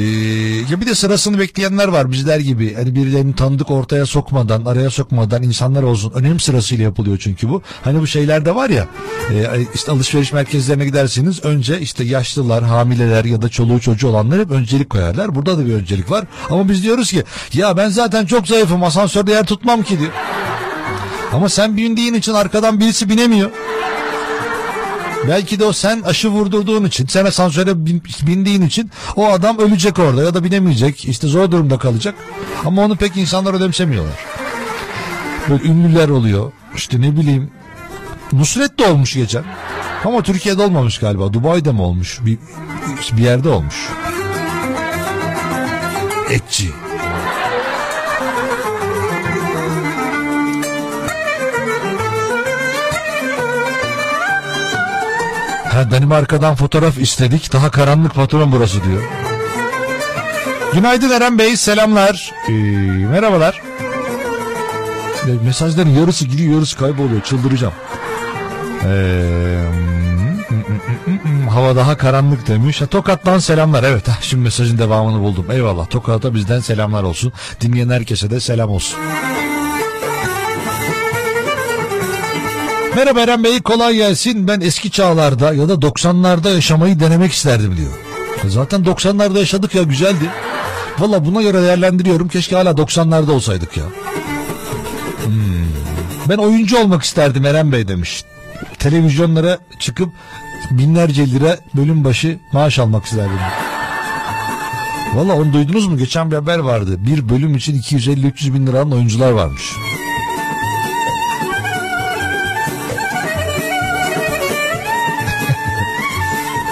Speaker 2: ya bir de sırasını bekleyenler var bizler gibi. Hani birilerini tanıdık ortaya sokmadan, araya sokmadan insanlar olsun. Önem sırasıyla yapılıyor çünkü bu. Hani bu şeyler de var ya. e, işte alışveriş merkezlerine gidersiniz. Önce işte yaşlılar, hamileler ya da çoluğu çocuğu olanlar hep öncelik koyarlar. Burada da bir öncelik var. Ama biz diyoruz ki ya ben zaten çok zayıfım asansörde yer tutmam ki diyor. Ama sen bindiğin için arkadan birisi binemiyor. Belki de o sen aşı vurdurduğun için, sen asansöre bin- bindiğin için o adam ölecek orada ya da binemeyecek. işte zor durumda kalacak. Ama onu pek insanlar önemsemiyorlar. Böyle ünlüler oluyor. İşte ne bileyim Nusret de olmuş geçen. Ama Türkiye'de olmamış galiba. Dubai'de mi olmuş? Bir, bir yerde olmuş. Etçi. Ha, Danimarka'dan fotoğraf istedik. Daha karanlık patron burası diyor. Günaydın Eren Bey. Selamlar. Ee, merhabalar. Mesajların yarısı gidiyor yarısı kayboluyor. Çıldıracağım. Ee, hava daha karanlık demiş. Ha, Tokat'tan selamlar. Evet ha, şimdi mesajın devamını buldum. Eyvallah. Tokat'a bizden selamlar olsun. Dinleyen herkese de selam olsun. Merhaba Eren Bey kolay gelsin. Ben eski çağlarda ya da 90'larda yaşamayı denemek isterdim diyor. Zaten 90'larda yaşadık ya güzeldi. Valla buna göre değerlendiriyorum. Keşke hala 90'larda olsaydık ya. Hmm. Ben oyuncu olmak isterdim Eren Bey demiş. Televizyonlara çıkıp binlerce lira bölüm başı maaş almak isterdim. Valla onu duydunuz mu? Geçen bir haber vardı. Bir bölüm için 250-300 bin liranın oyuncular varmış. *laughs*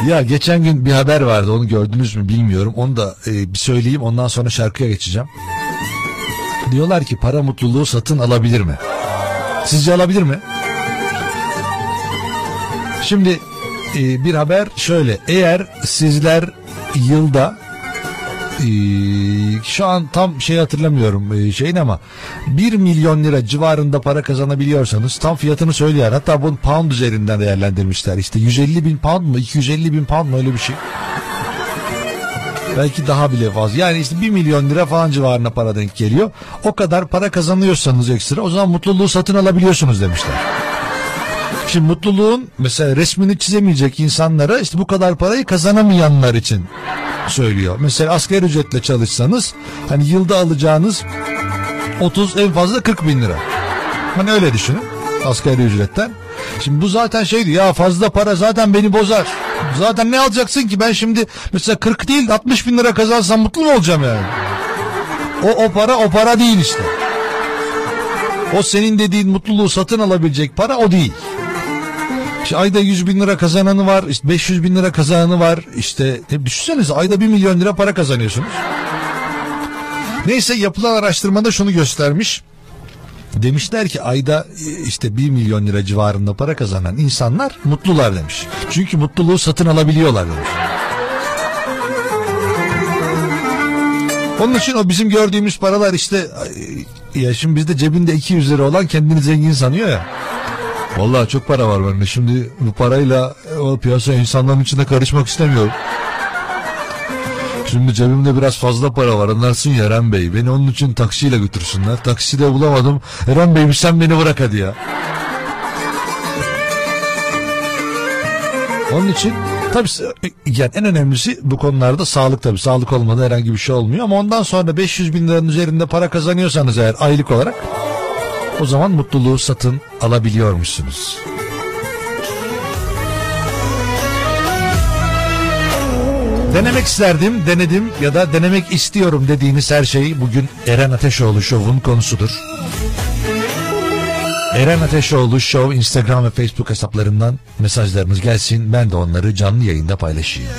Speaker 2: Ya geçen gün bir haber vardı onu gördünüz mü bilmiyorum. Onu da e, bir söyleyeyim ondan sonra şarkıya geçeceğim. Diyorlar ki para mutluluğu satın alabilir mi? Sizce alabilir mi? Şimdi e, bir haber şöyle. Eğer sizler yılda e, şu an tam şey hatırlamıyorum e, şeyin ama 1 milyon lira civarında para kazanabiliyorsanız tam fiyatını söyleyen hatta bunu pound üzerinden değerlendirmişler. İşte 150 bin pound mu 250 bin pound mu öyle bir şey. Belki daha bile fazla. Yani işte 1 milyon lira falan civarına para denk geliyor. O kadar para kazanıyorsanız ekstra o zaman mutluluğu satın alabiliyorsunuz demişler Şimdi mutluluğun mesela resmini çizemeyecek insanlara işte bu kadar parayı kazanamayanlar için söylüyor. Mesela asgari ücretle çalışsanız hani yılda alacağınız 30 en fazla 40 bin lira. Hani öyle düşünün asgari ücretten. Şimdi bu zaten şeydi ya fazla para zaten beni bozar. Zaten ne alacaksın ki ben şimdi mesela 40 değil 60 bin lira kazansam mutlu mu olacağım yani? O, o para o para değil işte. O senin dediğin mutluluğu satın alabilecek para o değil. İşte ayda 100 bin lira kazananı var, işte 500 bin lira kazananı var. İşte hep düşünsenize ayda 1 milyon lira para kazanıyorsunuz. Neyse yapılan araştırmada şunu göstermiş. Demişler ki ayda e, işte 1 milyon lira civarında para kazanan insanlar mutlular demiş. Çünkü mutluluğu satın alabiliyorlar demiş. Onun için o bizim gördüğümüz paralar işte ya şimdi bizde cebinde 200 lira olan kendini zengin sanıyor ya. Vallahi çok para var bende. Şimdi bu parayla o piyasa insanların içinde karışmak istemiyorum. Şimdi cebimde biraz fazla para var anlarsın ya Eren Bey. Beni onun için taksiyle götürsünler. Takside bulamadım. Eren Bey sen beni bırak hadi ya. Onun için tabii yani en önemlisi bu konularda sağlık tabii. Sağlık olmadan herhangi bir şey olmuyor. Ama ondan sonra 500 bin liranın üzerinde para kazanıyorsanız eğer aylık olarak o zaman mutluluğu satın alabiliyormuşsunuz. Denemek isterdim, denedim ya da denemek istiyorum dediğiniz her şey bugün Eren Ateşoğlu Show'un konusudur. Eren Ateşoğlu Show Instagram ve Facebook hesaplarından mesajlarınız gelsin. Ben de onları canlı yayında paylaşayım.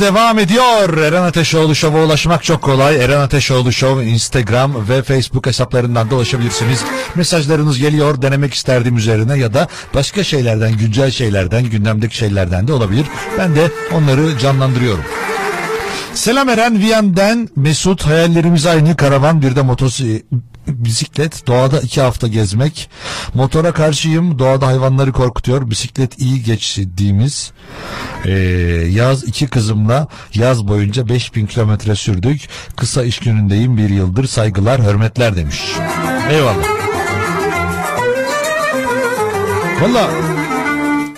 Speaker 4: Devam ediyor.
Speaker 3: Eren Ateşoğlu
Speaker 2: Show'a ulaşmak çok kolay. Eren Ateşoğlu Show Instagram ve Facebook hesaplarından da ulaşabilirsiniz. Mesajlarınız geliyor denemek isterdim üzerine ya da başka şeylerden, güncel şeylerden, gündemdeki şeylerden de olabilir. Ben de onları canlandırıyorum. Selam Eren Viyan'den Mesut hayallerimiz aynı karavan bir de motos bisiklet doğada iki hafta gezmek motora karşıyım doğada hayvanları korkutuyor bisiklet iyi geçtiğimiz ee, yaz iki kızımla yaz boyunca 5000 kilometre sürdük kısa iş günündeyim bir yıldır saygılar hürmetler demiş eyvallah valla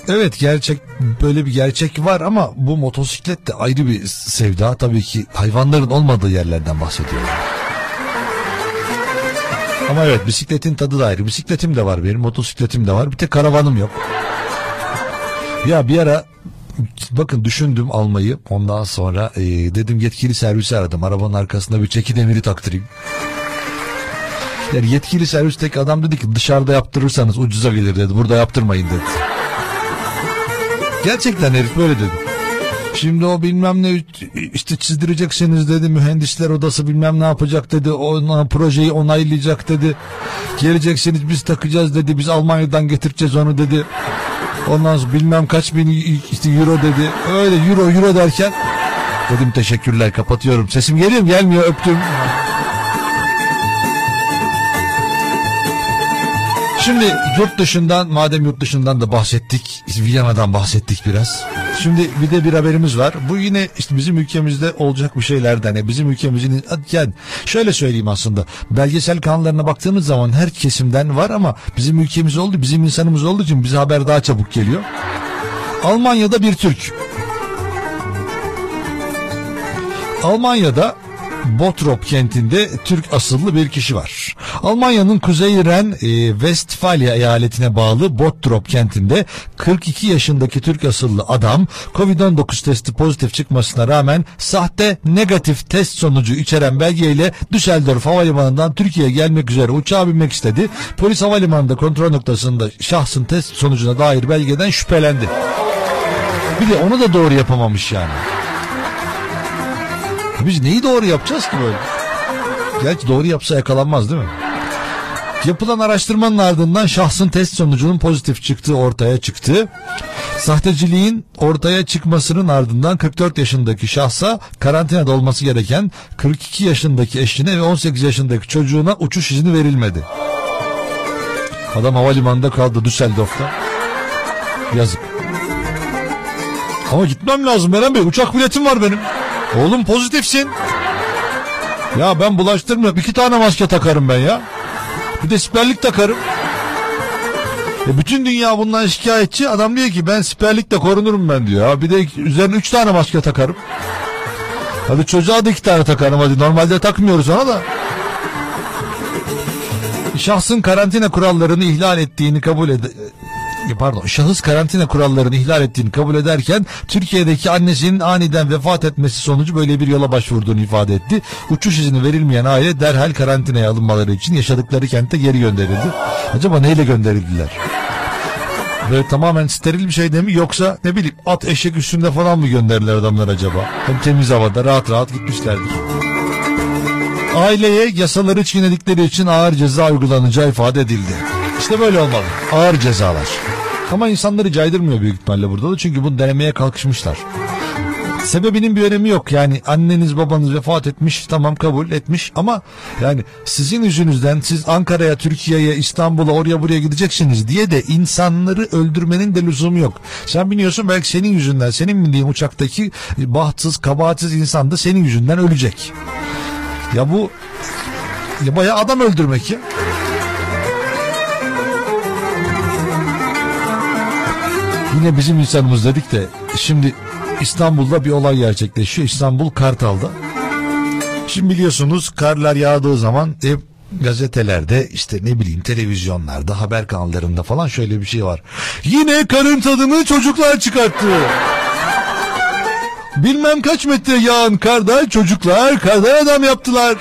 Speaker 2: Evet gerçek böyle bir gerçek var ama bu motosiklet de ayrı bir sevda tabii ki hayvanların olmadığı yerlerden bahsediyorum. Ama evet bisikletin tadı da ayrı. Bisikletim de var benim, motosikletim de var. Bir tek karavanım yok. Ya bir ara bakın düşündüm almayı. Ondan sonra e, dedim yetkili servisi aradım. Arabanın arkasında bir çeki demiri taktırayım. Yani yetkili servisteki adam dedi ki dışarıda yaptırırsanız ucuza gelir dedi. Burada yaptırmayın dedi. Gerçekten herif böyle dedi. Şimdi o bilmem ne işte çizdireceksiniz dedi mühendisler odası bilmem ne yapacak dedi ona projeyi onaylayacak dedi geleceksiniz biz takacağız dedi biz Almanya'dan getireceğiz onu dedi ondan sonra bilmem kaç bin işte euro dedi. Öyle euro euro derken dedim teşekkürler kapatıyorum. Sesim geliyor mu? Gelmiyor öptüm Şimdi yurt dışından madem yurt dışından da bahsettik Viyana'dan bahsettik biraz. Şimdi bir de bir haberimiz var. Bu yine işte bizim ülkemizde olacak bir şeylerden. Yani bizim ülkemizin yani şöyle söyleyeyim aslında. Belgesel kanallarına baktığımız zaman her kesimden var ama bizim ülkemiz oldu, bizim insanımız olduğu için bize haber daha çabuk geliyor. Almanya'da bir Türk. Almanya'da Bottrop kentinde Türk asıllı bir kişi var. Almanya'nın Kuzey Ren e, Westfalia eyaletine bağlı Bottrop kentinde 42 yaşındaki Türk asıllı adam Covid-19 testi pozitif çıkmasına rağmen sahte negatif test sonucu içeren belgeyle Düsseldorf Havalimanı'ndan Türkiye'ye gelmek üzere uçağa binmek istedi. Polis havalimanında kontrol noktasında şahsın test sonucuna dair belgeden şüphelendi. Bir de onu da doğru yapamamış yani. Biz neyi doğru yapacağız ki böyle? Gerçi doğru yapsa yakalanmaz değil mi? Yapılan araştırmanın ardından şahsın test sonucunun pozitif çıktığı ortaya çıktı. Sahteciliğin ortaya çıkmasının ardından 44 yaşındaki şahsa karantinada olması gereken 42 yaşındaki eşine ve 18 yaşındaki çocuğuna uçuş izni verilmedi. Adam havalimanında kaldı Düsseldorf'ta. Yazık. Ama gitmem lazım Eren Bey. Uçak biletim var benim. Oğlum pozitifsin. Ya ben bulaştırmıyorum. İki tane maske takarım ben ya. Bir de siperlik takarım. E bütün dünya bundan şikayetçi. Adam diyor ki ben siperlikle korunurum ben diyor. Ya. Bir de üzerine üç tane maske takarım. Hadi çocuğa da iki tane takarım hadi. Normalde takmıyoruz ona da. Şahsın karantina kurallarını ihlal ettiğini kabul ed pardon şahıs karantina kurallarını ihlal ettiğini kabul ederken Türkiye'deki annesinin aniden vefat etmesi sonucu böyle bir yola başvurduğunu ifade etti. Uçuş izni verilmeyen aile derhal karantinaya alınmaları için yaşadıkları kente geri gönderildi. Acaba neyle gönderildiler? Böyle tamamen steril bir şey de mi yoksa ne bileyim at eşek üstünde falan mı gönderirler adamlar acaba? Hem temiz havada rahat rahat gitmişlerdir. Aileye yasaları çiğnedikleri için ağır ceza uygulanacağı ifade edildi. İşte böyle olmalı. Ağır cezalar. Ama insanları caydırmıyor büyük ihtimalle burada da çünkü bunu denemeye kalkışmışlar. Sebebinin bir önemi yok yani anneniz babanız vefat etmiş tamam kabul etmiş ama yani sizin yüzünüzden siz Ankara'ya Türkiye'ye İstanbul'a oraya buraya gideceksiniz diye de insanları öldürmenin de lüzumu yok. Sen biliyorsun belki senin yüzünden senin bindiğin uçaktaki bahtsız kabahatsiz insan da senin yüzünden ölecek. Ya bu ya bayağı adam öldürmek ya. Yine bizim insanımız dedik de şimdi İstanbul'da bir olay gerçekleşiyor. İstanbul Kartal'da. Şimdi biliyorsunuz karlar yağdığı zaman hep gazetelerde işte ne bileyim televizyonlarda haber kanallarında falan şöyle bir şey var. Yine karın tadını çocuklar çıkarttı. Bilmem kaç metre yağan karda çocuklar kardan adam yaptılar.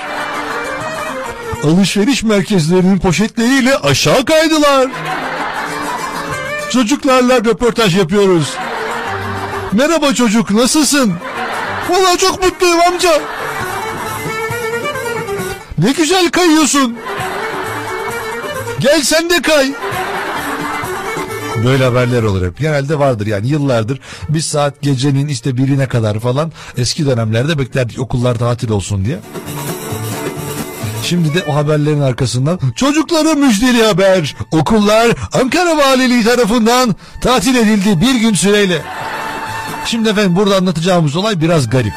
Speaker 2: Alışveriş merkezlerinin poşetleriyle aşağı kaydılar. Çocuklarla röportaj yapıyoruz. Merhaba çocuk nasılsın? Valla çok mutluyum amca. Ne güzel kayıyorsun. Gel sen de kay. Böyle haberler olur hep. Genelde vardır yani yıllardır bir saat gecenin işte birine kadar falan eski dönemlerde beklerdik okullar tatil olsun diye. Şimdi de o haberlerin arkasından çocuklara müjdeli haber. Okullar Ankara Valiliği tarafından tatil edildi bir gün süreyle. Şimdi efendim burada anlatacağımız olay biraz garip.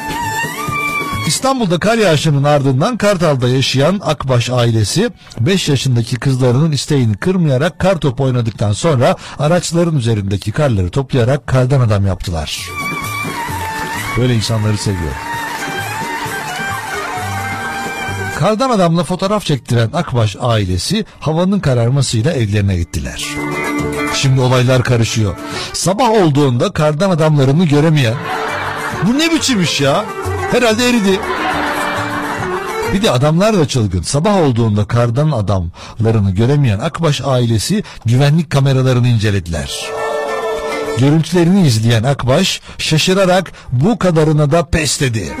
Speaker 2: İstanbul'da kar yağışının ardından Kartal'da yaşayan Akbaş ailesi 5 yaşındaki kızlarının isteğini kırmayarak kar topu oynadıktan sonra araçların üzerindeki karları toplayarak kardan adam yaptılar. Böyle insanları seviyor. Kardan adamla fotoğraf çektiren Akbaş ailesi havanın kararmasıyla evlerine gittiler. Şimdi olaylar karışıyor. Sabah olduğunda kardan adamlarını göremeyen bu ne biçim iş ya? Herhalde eridi. Bir de adamlar da çılgın. Sabah olduğunda kardan adamlarını göremeyen Akbaş ailesi güvenlik kameralarını incelediler. Görüntülerini izleyen Akbaş şaşırarak bu kadarına da pes dedi.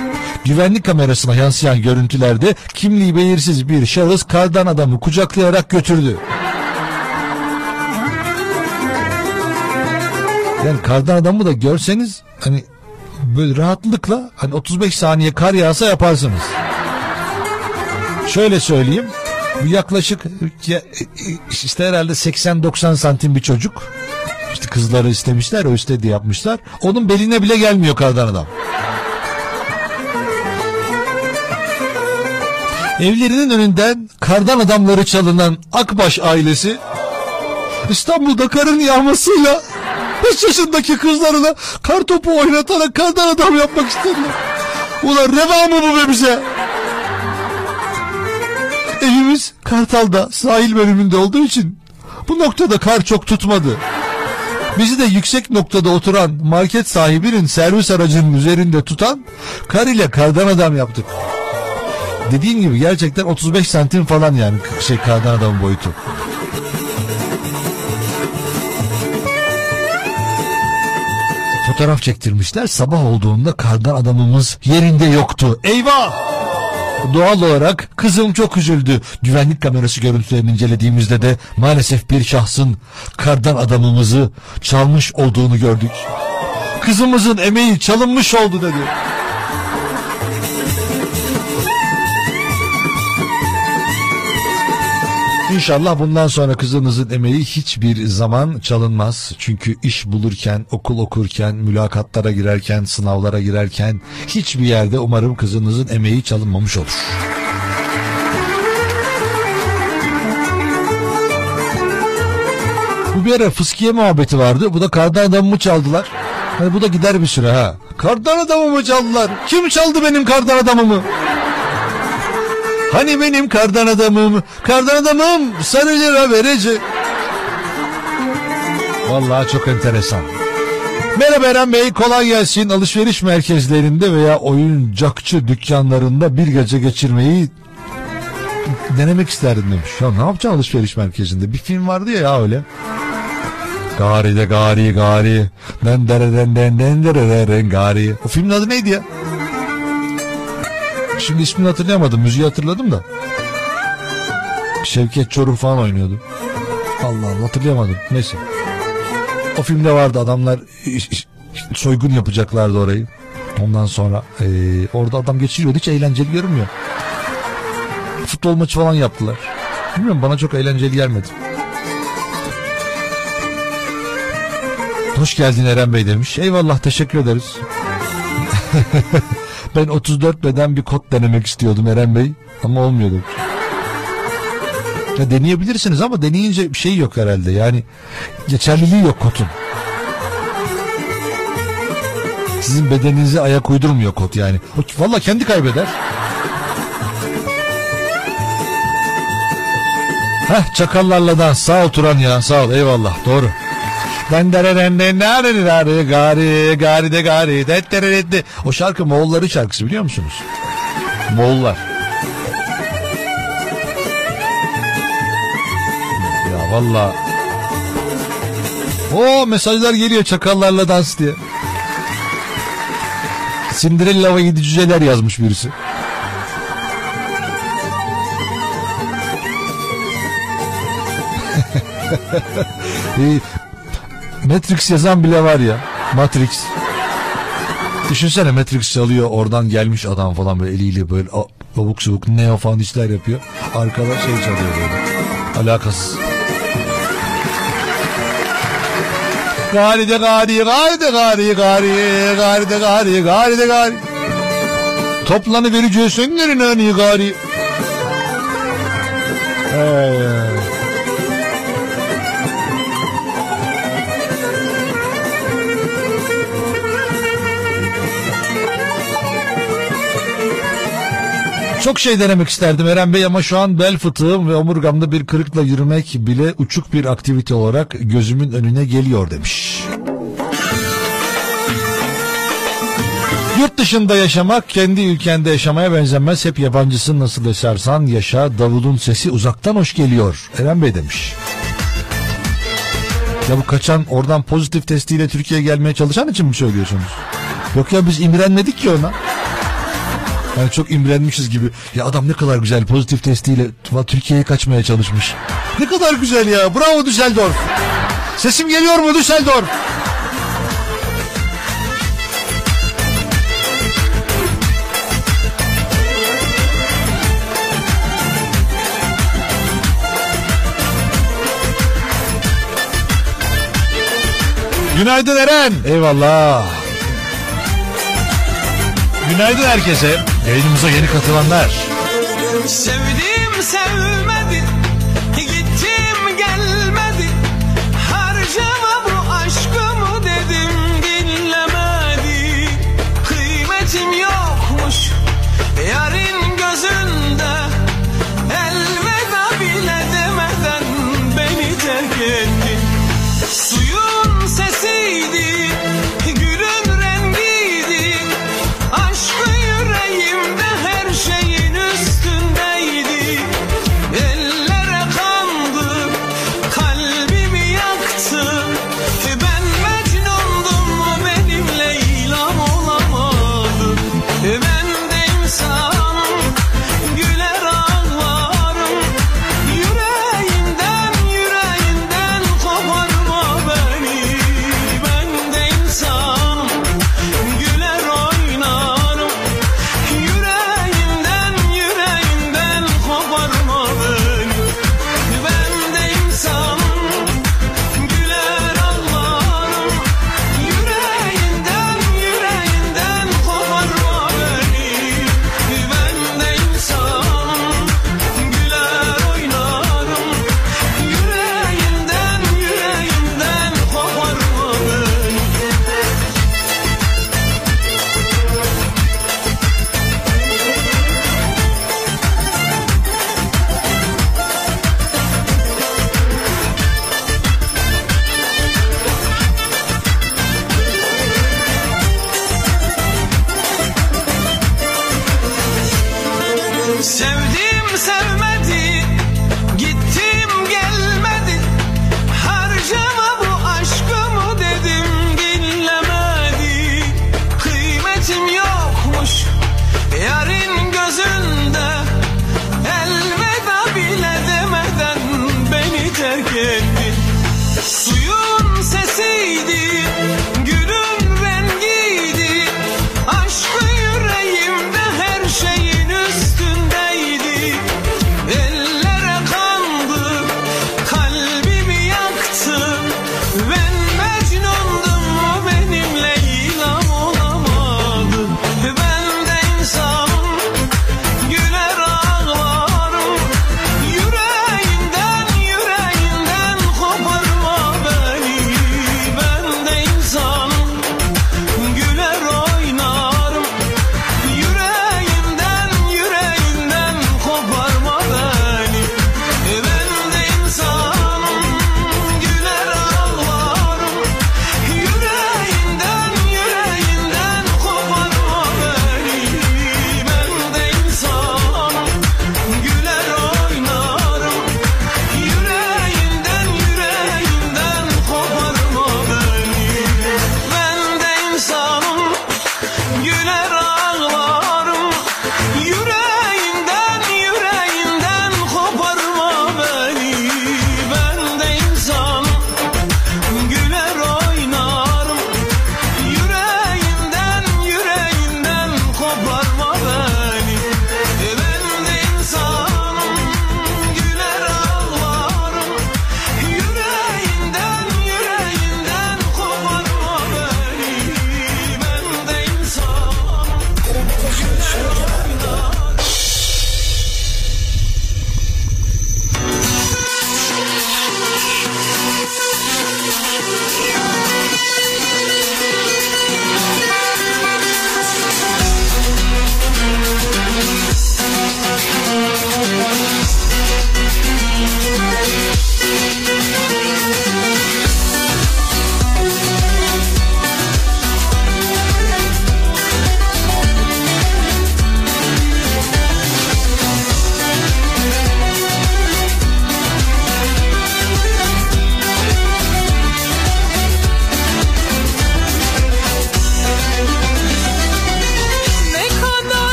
Speaker 2: Güvenlik kamerasına yansıyan görüntülerde kimliği belirsiz bir şahıs kardan adamı kucaklayarak götürdü. Yani kardan adamı da görseniz hani böyle rahatlıkla hani 35 saniye kar yağsa yaparsınız. Şöyle söyleyeyim. Bu yaklaşık ya, işte herhalde 80-90 santim bir çocuk. İşte kızları istemişler o istedi yapmışlar. Onun beline bile gelmiyor kardan adam. Evlerinin önünden kardan adamları çalınan Akbaş ailesi İstanbul'da karın yağmasıyla 5 yaşındaki kızlarına kar topu oynatarak kardan adam yapmak istediler. Ulan reva mı bu be bize? Evimiz Kartal'da sahil bölümünde olduğu için bu noktada kar çok tutmadı. Bizi de yüksek noktada oturan market sahibinin servis aracının üzerinde tutan kar ile kardan adam yaptık. Dediğim gibi gerçekten 35 santim falan yani şey kardan adam boyutu. Fotoğraf çektirmişler. Sabah olduğunda kardan adamımız yerinde yoktu. Eyvah! Doğal olarak kızım çok üzüldü. Güvenlik kamerası görüntülerini incelediğimizde de maalesef bir şahsın kardan adamımızı çalmış olduğunu gördük. Kızımızın emeği çalınmış oldu dedi. İnşallah bundan sonra kızınızın emeği hiçbir zaman çalınmaz. Çünkü iş bulurken, okul okurken, mülakatlara girerken, sınavlara girerken hiçbir yerde umarım kızınızın emeği çalınmamış olur. Bu bir ara fıskiye muhabbeti vardı. Bu da kardan adamımı çaldılar. Hani bu da gider bir süre ha. Kardan adamımı çaldılar. Kim çaldı benim kardan adamımı? Hani benim kardan adamım, kardan adamım sarı lira verecek. Vallahi çok enteresan. Merhaba Eren Bey kolay gelsin. Alışveriş merkezlerinde veya oyuncakçı dükkanlarında bir gece geçirmeyi denemek isterdim demiş. Ya ne yapacaksın alışveriş merkezinde? Bir film vardı ya, ya öyle. Gari de gari gari. Den dere den den den dere den gari. O filmin adı neydi ya? Şimdi ismini hatırlayamadım. Müziği hatırladım da. Şevket Çoruh falan oynuyordu. Allah Allah hatırlayamadım. Neyse. O filmde vardı adamlar soygun yapacaklardı orayı. Ondan sonra e, orada adam geçiriyordu. Hiç eğlenceli görünmüyor. Futbol maçı falan yaptılar. Bilmiyorum bana çok eğlenceli gelmedi. Hoş geldin Eren Bey demiş. Eyvallah teşekkür ederiz. *laughs* ben 34 beden bir kod denemek istiyordum Eren Bey. Ama olmuyordu. Ya deneyebilirsiniz ama deneyince bir şey yok herhalde. Yani geçerliliği yok kodun. Sizin bedeninize ayak uydurmuyor kot yani. Valla kendi kaybeder. Heh çakallarla dans sağ ol Turan ya sağ ol eyvallah doğru. Gari gari de gari de. O şarkı Moğolların şarkısı biliyor musunuz? Moğollar. Ya valla. O mesajlar geliyor çakallarla dans diye. Cinderella ve yedi cüceler yazmış birisi. Matrix yazan bile var ya. Matrix. Düşünsene Matrix çalıyor oradan gelmiş adam falan böyle eliyle böyle abuk subuk neo falan işler yapıyor. Arkada şey çalıyor böyle. Alakasız. Gari de gari, gari de gari, gari, gari de gari, gari de gari. Toplanı vereceksin nerine gari. Hey, Çok şey denemek isterdim Eren Bey ama şu an bel fıtığım ve omurgamda bir kırıkla yürümek bile uçuk bir aktivite olarak gözümün önüne geliyor demiş. Yurt dışında yaşamak kendi ülkende yaşamaya benzemez. Hep yabancısın nasıl yaşarsan yaşa davulun sesi uzaktan hoş geliyor. Eren Bey demiş. Ya bu kaçan oradan pozitif testiyle Türkiye'ye gelmeye çalışan için mi söylüyorsunuz? Yok ya biz imrenmedik ki ona. Yani çok imrenmişiz gibi. Ya adam ne kadar güzel pozitif testiyle Türkiye'ye kaçmaya çalışmış. Ne kadar güzel ya. Bravo Düsseldorf. Sesim geliyor mu Düsseldorf? Günaydın Eren. Eyvallah. Günaydın herkese. Yayınımıza yeni katılanlar.
Speaker 4: Sevdim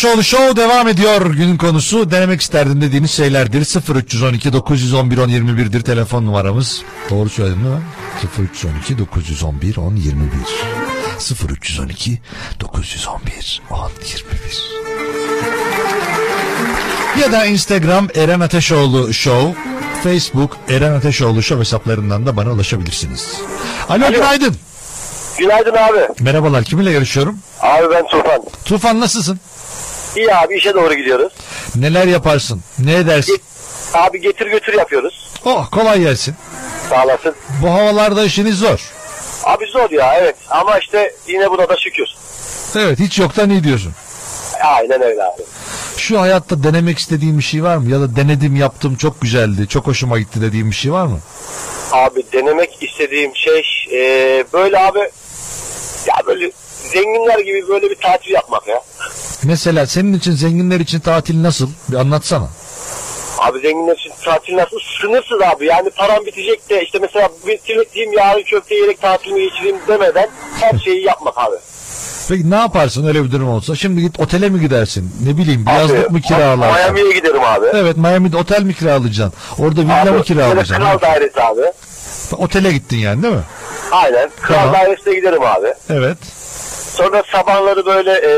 Speaker 2: Ateşoğlu Show devam ediyor. Günün konusu denemek isterdim dediğiniz şeylerdir. 0312 911 10 21'dir telefon numaramız. Doğru söyledim değil mi? 0312 911 10 21. 0312 911 10 21. Ya da Instagram Eren Ateşoğlu Show, Facebook Eren Ateşoğlu Show hesaplarından da bana ulaşabilirsiniz. Alo, günaydın.
Speaker 10: Günaydın abi.
Speaker 2: Merhabalar kiminle görüşüyorum?
Speaker 10: Abi ben Tufan.
Speaker 2: Tufan nasılsın?
Speaker 10: İyi abi işe doğru gidiyoruz.
Speaker 2: Neler yaparsın? Ne edersin?
Speaker 10: Abi getir götür yapıyoruz.
Speaker 2: Oh kolay gelsin.
Speaker 10: Sağ olasın.
Speaker 2: Bu havalarda işiniz zor.
Speaker 10: Abi zor ya evet ama işte yine buna da şükür.
Speaker 2: Evet hiç yoktan iyi diyorsun.
Speaker 10: Aynen öyle abi.
Speaker 2: Şu hayatta denemek istediğin bir şey var mı? Ya da denedim yaptım çok güzeldi çok hoşuma gitti dediğin bir şey var mı?
Speaker 10: Abi denemek istediğim şey e, böyle abi ya böyle zenginler gibi böyle bir tatil yapmak ya.
Speaker 2: Mesela senin için zenginler için tatil nasıl? Bir anlatsana.
Speaker 10: Abi zenginler için tatil nasıl? Sınırsız abi. Yani param bitecek de işte mesela bitireyim yarın köfte yiyerek tatilimi geçireyim demeden her şeyi yapmak abi.
Speaker 2: Peki ne yaparsın öyle bir durum olsa? Şimdi git otele mi gidersin? Ne bileyim bir yazlık
Speaker 10: Abi,
Speaker 2: mı kiralarsın?
Speaker 10: Miami'ye giderim abi.
Speaker 2: Evet Miami'de otel mi kiralayacaksın? Orada villa
Speaker 10: Abi,
Speaker 2: mı kiralayacaksın?
Speaker 10: Kral dairesi abi.
Speaker 2: Otele gittin yani değil mi?
Speaker 10: Aynen. Kral
Speaker 2: Tamam.
Speaker 10: dairesine giderim abi.
Speaker 2: Evet.
Speaker 10: Sonra sabahları böyle e,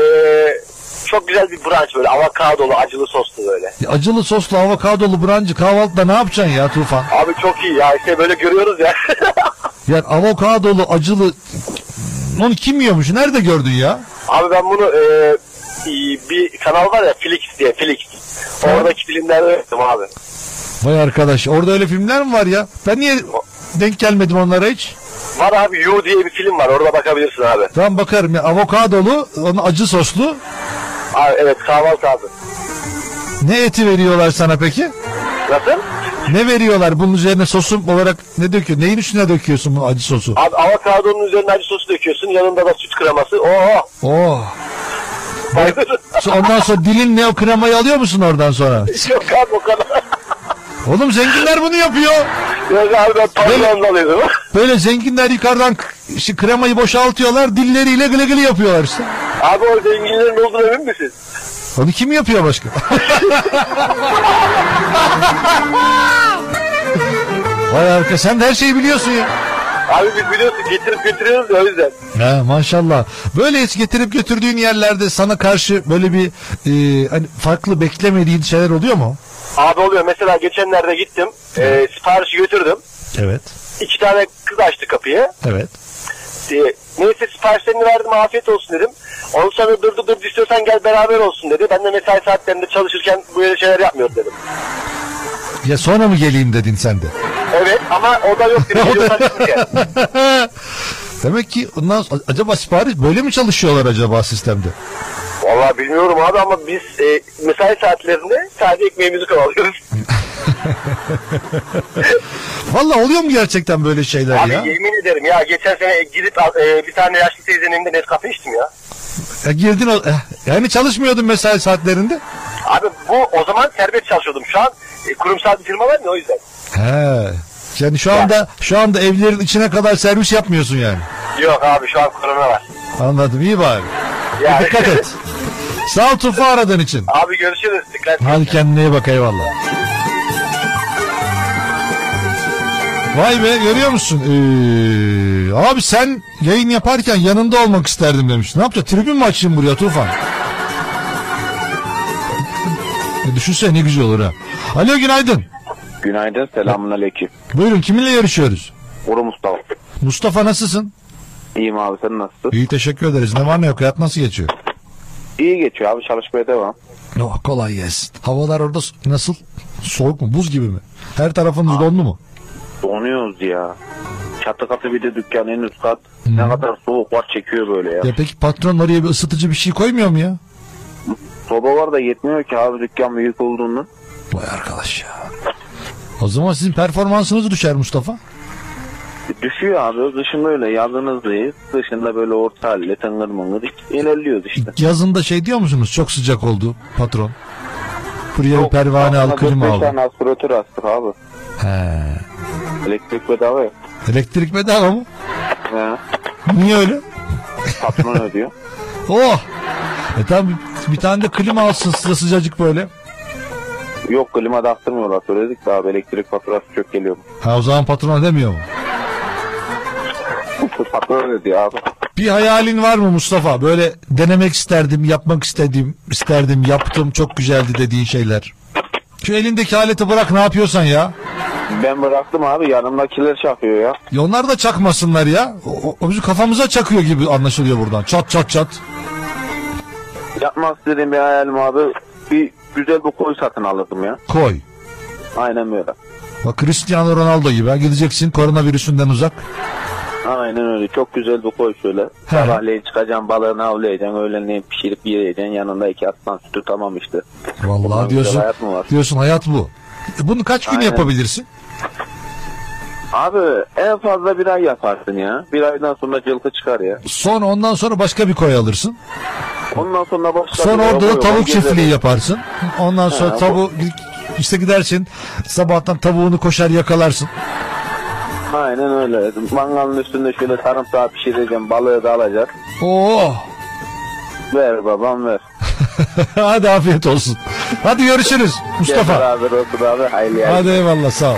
Speaker 10: çok güzel bir brunch böyle avokadolu acılı soslu böyle.
Speaker 2: Acılı soslu avokadolu brancı kahvaltıda ne yapacaksın ya Tufan?
Speaker 10: Abi çok iyi ya işte böyle görüyoruz ya. *laughs*
Speaker 2: Ya avokadolu acılı onu kim yiyormuş? Nerede gördün ya?
Speaker 10: abi ben bunu e, bir kanal var ya Flix diye Flix. Oradaki filmlerde yaptım abi.
Speaker 2: Vay arkadaş orada öyle filmler mi var ya? Ben niye denk gelmedim onlara hiç?
Speaker 10: Var abi You diye bir film var orada bakabilirsin abi.
Speaker 2: Tamam bakarım ya avokadolu, onu acı soslu.
Speaker 10: Abi evet kahvaltı abi.
Speaker 2: Ne eti veriyorlar sana peki?
Speaker 10: Nasıl?
Speaker 2: Ne veriyorlar? Bunun üzerine sosum olarak ne döküyor? Neyin üstüne döküyorsun bu acı sosu?
Speaker 10: Abi avokadonun üzerine acı sosu döküyorsun yanında da süt kreması. Oo.
Speaker 2: So- Ondan sonra dilinle o kremayı alıyor musun oradan sonra?
Speaker 10: Yok abi o kadar.
Speaker 2: Oğlum zenginler bunu yapıyor.
Speaker 10: Ben patronla alıyordum.
Speaker 2: Böyle zenginler yukarıdan işte kremayı boşaltıyorlar dilleriyle gılı gılı yapıyorlar işte.
Speaker 10: Abi o zenginlerin olduğunu emin misin?
Speaker 2: Onu kim yapıyor başka? *laughs* Vay arka sen de her şeyi biliyorsun ya.
Speaker 10: Abi biz biliyorsun getirip götürüyoruz ya o yüzden.
Speaker 2: Ha, maşallah. Böyle hiç getirip götürdüğün yerlerde sana karşı böyle bir e, hani farklı beklemediğin şeyler oluyor mu?
Speaker 10: Abi oluyor mesela geçenlerde gittim e, siparişi götürdüm.
Speaker 2: Evet.
Speaker 10: İki tane kız açtı kapıyı.
Speaker 2: Evet.
Speaker 10: E, neyse siparişlerini verdim afiyet olsun dedim. Ondan sonra durdu durdu istiyorsan gel beraber olsun dedi. Ben de mesai saatlerinde çalışırken böyle şeyler yapmıyorum dedim.
Speaker 2: Ya sonra mı geleyim dedin sen de?
Speaker 10: Evet ama o da yok dedi. *laughs*
Speaker 2: O da-. *laughs* Demek ki ondan acaba sipariş böyle mi çalışıyorlar acaba sistemde?
Speaker 10: Vallahi bilmiyorum abi ama biz e, mesai saatlerinde sadece ekmeğimizi kovalıyoruz. *laughs*
Speaker 2: Vallahi oluyor mu gerçekten böyle şeyler
Speaker 10: Abi
Speaker 2: ya?
Speaker 10: yemin ederim ya geçen sene gidip e, bir tane yaşlı teyzenin evinde Nescafe içtim ya.
Speaker 2: ya girdin o, eh, yani çalışmıyordun mesai saatlerinde?
Speaker 10: Abi bu o zaman serbest çalışıyordum. Şu an e, kurumsal bir firma var ya o yüzden.
Speaker 2: He. Yani şu anda şu anda evlerin içine kadar servis yapmıyorsun yani.
Speaker 10: Yok abi şu an korona var.
Speaker 2: Anladım iyi bari.
Speaker 10: Yani-
Speaker 2: Dikkat et. *laughs* Sağ ol Tufa aradığın için.
Speaker 10: Abi görüşürüz. Dikkat et.
Speaker 2: Hadi kendine iyi bak eyvallah. Vay be görüyor musun? Ee, abi sen yayın yaparken yanında olmak isterdim demiş. Ne yapacağız? Tribün mü açayım buraya Tufan? E, düşünsene ne güzel olur ha. Alo günaydın.
Speaker 11: Günaydın, selamun aleyküm.
Speaker 2: Buyurun kiminle yarışıyoruz?
Speaker 11: Uru Mustafa.
Speaker 2: Mustafa nasılsın?
Speaker 11: İyiyim abi, sen nasılsın?
Speaker 2: İyi teşekkür ederiz. Ne var ne yok hayat nasıl geçiyor?
Speaker 11: İyi geçiyor abi, çalışmaya devam.
Speaker 2: Oh, kolay gelsin. Havalar orada nasıl? Soğuk mu? Buz gibi mi? Her tarafınız donlu mu?
Speaker 11: Donuyoruz ya. Çatı katı bir de dükkan en üst kat. Ne kadar soğuk var çekiyor böyle ya.
Speaker 2: Ya peki patron oraya bir ısıtıcı bir şey koymuyor mu ya?
Speaker 11: Soba var da yetmiyor ki abi dükkan büyük olduğundan.
Speaker 2: Vay arkadaş ya. O zaman sizin performansınız düşer Mustafa.
Speaker 11: Düşüyor abi, dışında öyle yazınızdayız. Dışında böyle orta halde tıngır mıngır ilerliyoruz işte.
Speaker 2: Yazında şey diyor musunuz? Çok sıcak oldu patron. Buraya bir pervane al, klima
Speaker 11: Bir
Speaker 2: al.
Speaker 11: tane aspiratör astık abi.
Speaker 2: He.
Speaker 11: Elektrik bedava ya.
Speaker 2: Elektrik bedava mı?
Speaker 11: He.
Speaker 2: Niye öyle?
Speaker 11: Patron ödüyor. *laughs*
Speaker 2: Oh! E tamam Bir tane de klima alsın size sıcacık böyle.
Speaker 11: Yok klima taktırmıyorlar söyledik daha elektrik faturası çok geliyor.
Speaker 2: Ha o zaman patron demiyor mu? *laughs*
Speaker 11: Patron dedi abi.
Speaker 2: Bir hayalin var mı Mustafa? Böyle denemek isterdim, yapmak istedim, isterdim, yaptım, çok güzeldi dediğin şeyler. Şu elindeki aleti bırak ne yapıyorsan ya.
Speaker 11: Ben bıraktım abi yanımdakiler çakıyor ya.
Speaker 2: Ya onlar da çakmasınlar ya. O- o bizim kafamıza çakıyor gibi anlaşılıyor buradan. Çat çat çat.
Speaker 11: Yapmak istediğim bir hayalim abi. Bir güzel bir koy satın alırdım ya.
Speaker 2: Koy.
Speaker 11: Aynen böyle.
Speaker 2: Bak Cristiano Ronaldo gibi ha. Gideceksin koronavirüsünden uzak.
Speaker 11: Aynen öyle. Çok güzel bir koy şöyle. Sabahleyin çıkacaksın balığını avlayacaksın. Öğlenleyin pişirip yiyeceksin. Yanında iki aslan sütü tamam işte.
Speaker 2: Vallahi
Speaker 11: Bundan
Speaker 2: diyorsun.
Speaker 11: hayat mı var?
Speaker 2: Diyorsun hayat bu. E bunu kaç gün
Speaker 11: Aynen.
Speaker 2: yapabilirsin?
Speaker 11: Abi en fazla bir ay yaparsın ya. Bir aydan sonra cılkı çıkar ya.
Speaker 2: Sonra ondan sonra başka bir koy alırsın.
Speaker 11: Ondan sonra başka
Speaker 2: Sonra
Speaker 11: bir
Speaker 2: orada da tavuk çiftliği yaparsın. Ondan sonra
Speaker 11: Ha,
Speaker 2: tavuğu işte gidersin sabahtan tavuğunu koşar yakalarsın.
Speaker 11: Aynen öyle. Mangalın üstünde şöyle sarımsağı pişireceğim. Balığı da alacak.
Speaker 2: Oo.
Speaker 11: Ver babam ver. *laughs*
Speaker 2: Hadi afiyet olsun. Hadi görüşürüz
Speaker 11: Gel
Speaker 2: Mustafa.
Speaker 11: beraber otur abi. Hayırlı.
Speaker 2: Hadi eyvallah sağ ol.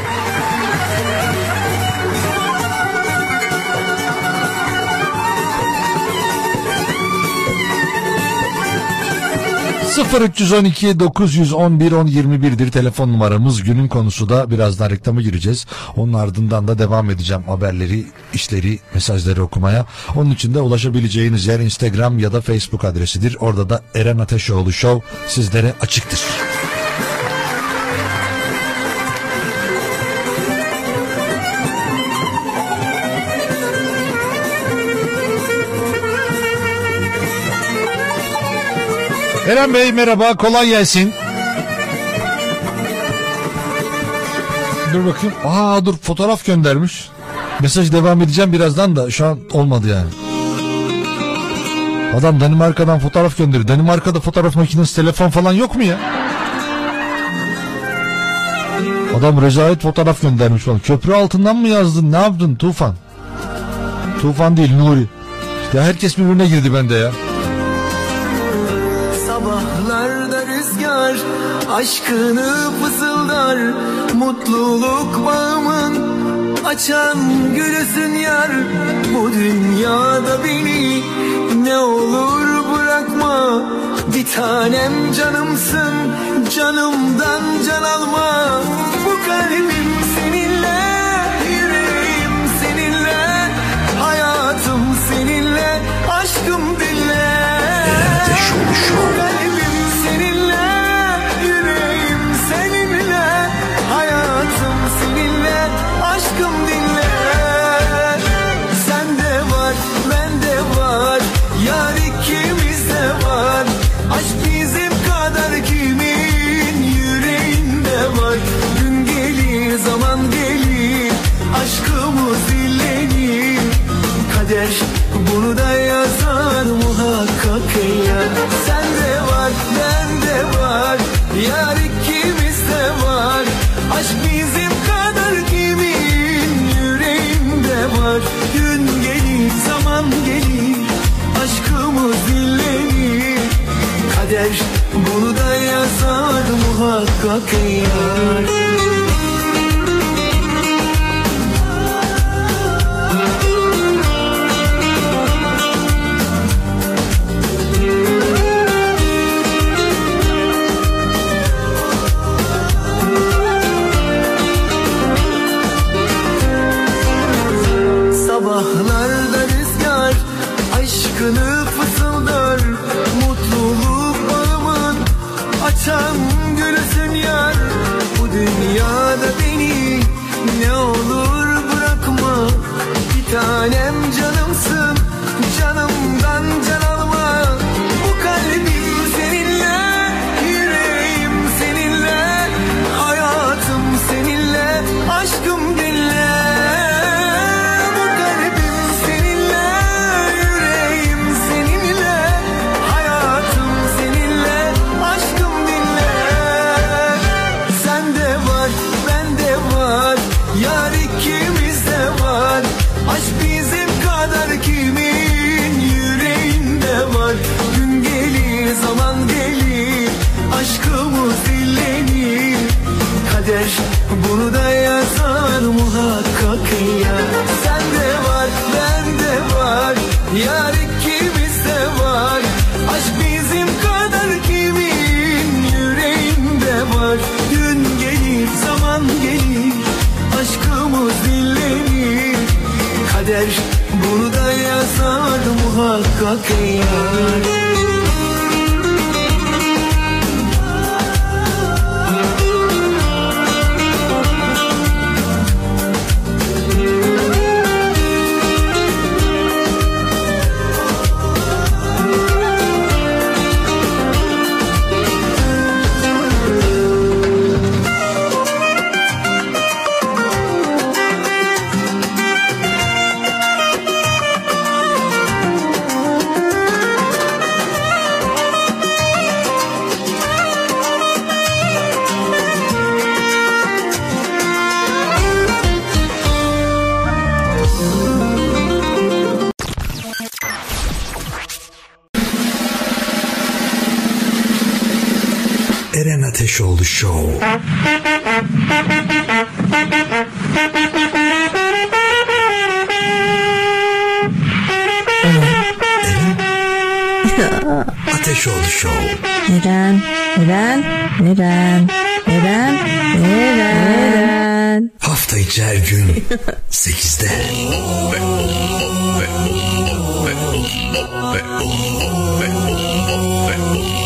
Speaker 2: ...0312 911 1021'dir telefon numaramız. Günün konusu da birazdan reklama gireceğiz. Onun ardından da devam edeceğim haberleri, işleri, mesajları okumaya. Onun için de ulaşabileceğiniz yer Instagram ya da Facebook adresidir. Orada da Eren Ateşoğlu Show sizlere açıktır. Eren Bey merhaba kolay gelsin. Dur bakayım. Aa dur fotoğraf göndermiş. Mesaj devam edeceğim birazdan da şu an olmadı yani. Adam Danimarka'dan fotoğraf gönderiyor. Danimarka'da fotoğraf makinesi telefon falan yok mu ya? Adam rezalet fotoğraf göndermiş falan. Köprü altından mı yazdın? Ne yaptın Tufan? Tufan değil Nuri. Ya herkes birbirine girdi bende ya.
Speaker 4: Sabahlarda rüzgar aşkını fısıldar Mutluluk bağımın açan gülüsün yar. Bu dünyada beni ne olur bırakma Bir tanem canımsın canımdan can alma. Bu kalbim seninle yüreğim seninle Hayatım seninle aşkım dinle
Speaker 6: İçi her gün 8'de. *laughs*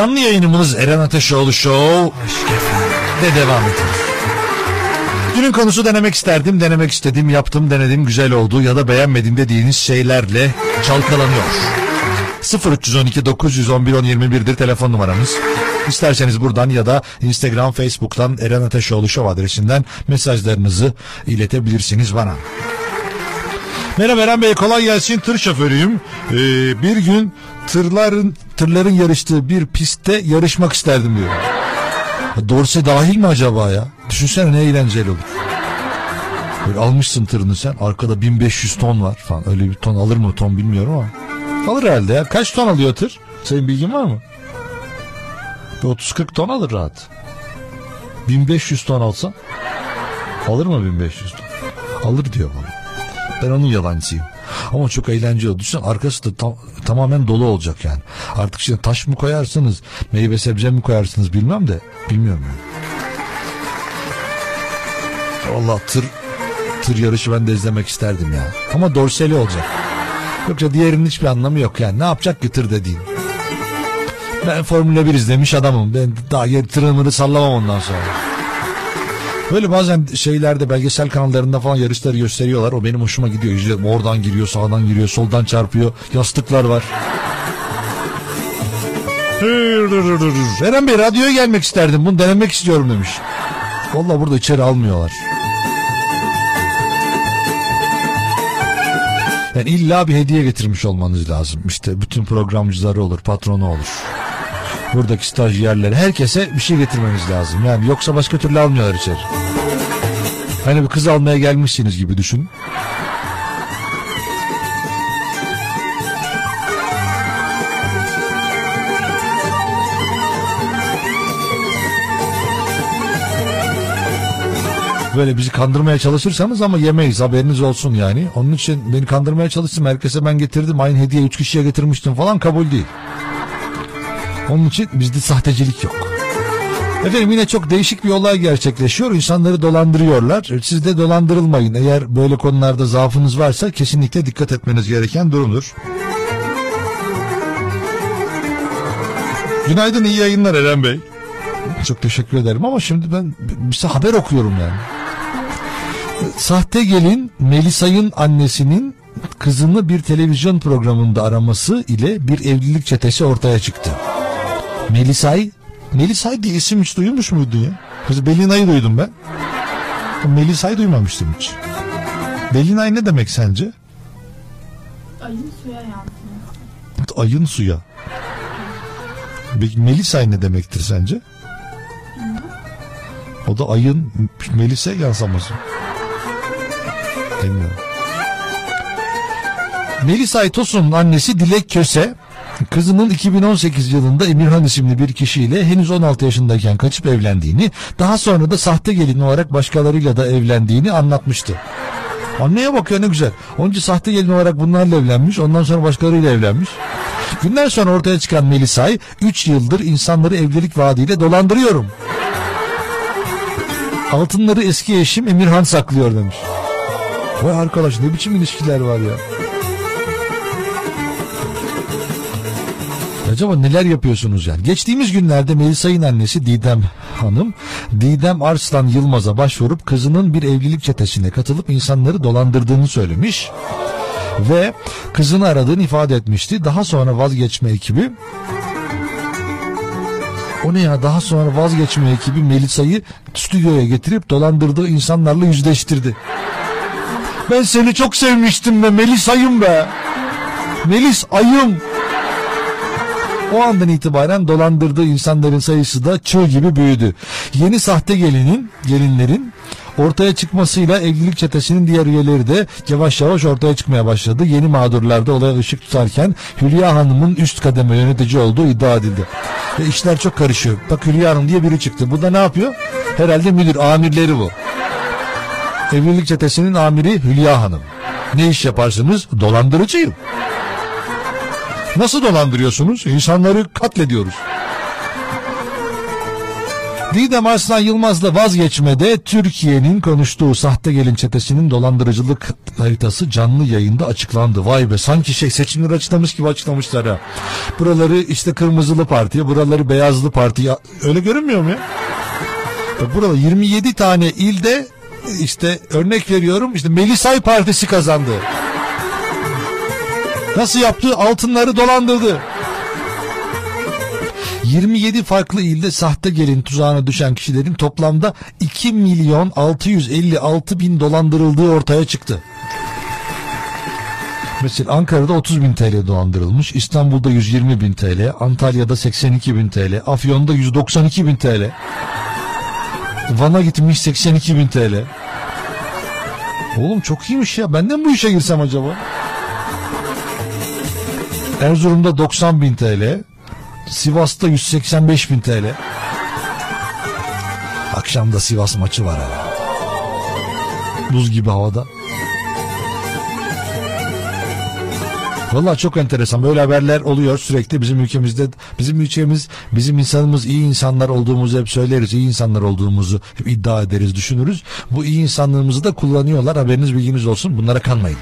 Speaker 2: canlı yayınımız Eren Ateşoğlu Show de devam ediyor. Günün konusu denemek isterdim, denemek istedim, yaptım, denedim, güzel oldu ya da beğenmedim dediğiniz şeylerle çalkalanıyor. 0312 911 1021'dir telefon numaramız. İsterseniz buradan ya da Instagram, Facebook'tan Eren Ateşoğlu Show adresinden mesajlarınızı iletebilirsiniz bana. Merhaba Eren Bey kolay gelsin tır şoförüyüm. Ee, bir gün tırların tırların yarıştığı bir pistte yarışmak isterdim diyor. Dorse dahil mi acaba ya? Düşünsene ne eğlenceli olur. Böyle almışsın tırını sen arkada 1500 ton var falan. Öyle bir ton alır mı ton bilmiyorum ama. Alır herhalde ya. Kaç ton alıyor tır? Senin bilgin var mı? Bir 30-40 ton alır rahat. 1500 ton alsa alır mı 1500 ton? Alır diyor bana. Ben onun yalancısıyım. Ama çok eğlenceli. Düşünsene arkası da tam, tamamen dolu olacak yani. Artık şimdi taş mı koyarsınız, meyve sebze mi koyarsınız bilmem de. Bilmiyorum yani. Allah tır tır yarışı ben de izlemek isterdim ya. Ama dorseli olacak. Yoksa diğerinin hiçbir anlamı yok yani. Ne yapacak ki tır dediğin? Ben Formula 1 izlemiş adamım. Ben daha tırımını sallamam ondan sonra. Böyle bazen şeylerde belgesel kanallarında falan yarışları gösteriyorlar. O benim hoşuma gidiyor. İzliyorum. Oradan giriyor, sağdan giriyor, soldan çarpıyor. Yastıklar var. Eren Bey radyoya gelmek isterdim. Bunu denemek istiyorum demiş. Valla burada içeri almıyorlar. Yani illa bir hediye getirmiş olmanız lazım. İşte bütün programcıları olur, patronu olur. Buradaki stajyerlere, herkese bir şey getirmeniz lazım. Yani yoksa başka türlü almıyorlar içeri. Hani bir kız almaya gelmişsiniz gibi düşün. Böyle bizi kandırmaya çalışırsanız ama yemeyiz haberiniz olsun yani. Onun için beni kandırmaya çalıştım. Herkese ben getirdim. Aynı hediye üç kişiye getirmiştim falan kabul değil. Onun için bizde sahtecilik yok. Efendim yine çok değişik bir olay gerçekleşiyor. İnsanları dolandırıyorlar. Siz de dolandırılmayın. Eğer böyle konularda zaafınız varsa kesinlikle dikkat etmeniz gereken durumdur. Günaydın iyi yayınlar Eren Bey. Çok teşekkür ederim ama şimdi ben bir haber okuyorum yani. Sahte gelin Melisa'nın annesinin kızını bir televizyon programında araması ile bir evlilik çetesi ortaya çıktı. Melisay Melisay diye isim hiç duymuş muydun ya? Kızı Belina'yı duydum ben. Melisa'yı duymamıştım hiç. Belinay ne demek sence?
Speaker 12: Ayın suya yansıması.
Speaker 2: Ayın suya. Peki Melisay ne demektir sence? O da ayın Melisa yansıması. Bilmiyorum. Melisay Tosun'un annesi Dilek Köse *laughs* kızının 2018 yılında Emirhan isimli bir kişiyle henüz 16 yaşındayken kaçıp evlendiğini, daha sonra da sahte gelin olarak başkalarıyla da evlendiğini anlatmıştı. Anneye bak ya ne güzel. Onca sahte gelin olarak bunlarla evlenmiş, ondan sonra başkalarıyla evlenmiş. Günler sonra ortaya çıkan Melisay, 3 yıldır insanları evlilik vaadiyle dolandırıyorum. Altınları eski eşim Emirhan saklıyor demiş. Vay arkadaş ne biçim ilişkiler var ya. Acaba neler yapıyorsunuz yani? Geçtiğimiz günlerde Melisa'nın annesi Didem Hanım, Didem Arslan Yılmaz'a başvurup kızının bir evlilik çetesine katılıp insanları dolandırdığını söylemiş ve kızını aradığını ifade etmişti. Daha sonra vazgeçme ekibi o ne ya daha sonra vazgeçme ekibi Melisa'yı stüdyoya getirip dolandırdığı insanlarla yüzleştirdi. Ben seni çok sevmiştim be Melisa'yım be. Melis ayım. O andan itibaren dolandırdığı insanların sayısı da çığ gibi büyüdü. Yeni sahte gelinin, gelinlerin ortaya çıkmasıyla evlilik çetesinin diğer üyeleri de yavaş yavaş ortaya çıkmaya başladı. Yeni mağdurlarda olaya ışık tutarken Hülya Hanım'ın üst kademe yönetici olduğu iddia edildi. Ve işler çok karışıyor. Bak Hülya Hanım diye biri çıktı. Bu da ne yapıyor? Herhalde müdür, amirleri bu. Evlilik çetesinin amiri Hülya Hanım. Ne iş yaparsınız? Dolandırıcıyım. Nasıl dolandırıyorsunuz? İnsanları katlediyoruz. Didem Arslan Yılmaz'la vazgeçmede Türkiye'nin konuştuğu sahte gelin çetesinin dolandırıcılık haritası canlı yayında açıklandı. Vay be sanki şey seçimleri açıklamış gibi açıklamışlar ha. Buraları işte kırmızılı parti, buraları beyazlı parti. Ya, Öyle görünmüyor mu? Ya Burada 27 tane ilde işte örnek veriyorum işte Melisay Partisi kazandı. Nasıl yaptı? Altınları dolandırdı. 27 farklı ilde sahte gelin tuzağına düşen kişilerin toplamda 2 milyon 656 bin dolandırıldığı ortaya çıktı. Mesela Ankara'da 30 bin TL dolandırılmış, İstanbul'da 120 bin TL, Antalya'da 82 bin TL, Afyon'da 192 bin TL, Van'a gitmiş 82 bin TL. Oğlum çok iyiymiş ya. Ben de mi bu işe girsem acaba? Erzurum'da 90 bin TL. Sivas'ta 185 bin TL. Akşamda Sivas maçı var herhalde. Buz gibi havada. Valla çok enteresan böyle haberler oluyor sürekli bizim ülkemizde bizim ülkemiz bizim insanımız iyi insanlar olduğumuzu hep söyleriz iyi insanlar olduğumuzu hep iddia ederiz düşünürüz bu iyi insanlığımızı da kullanıyorlar haberiniz bilginiz olsun bunlara kanmayın.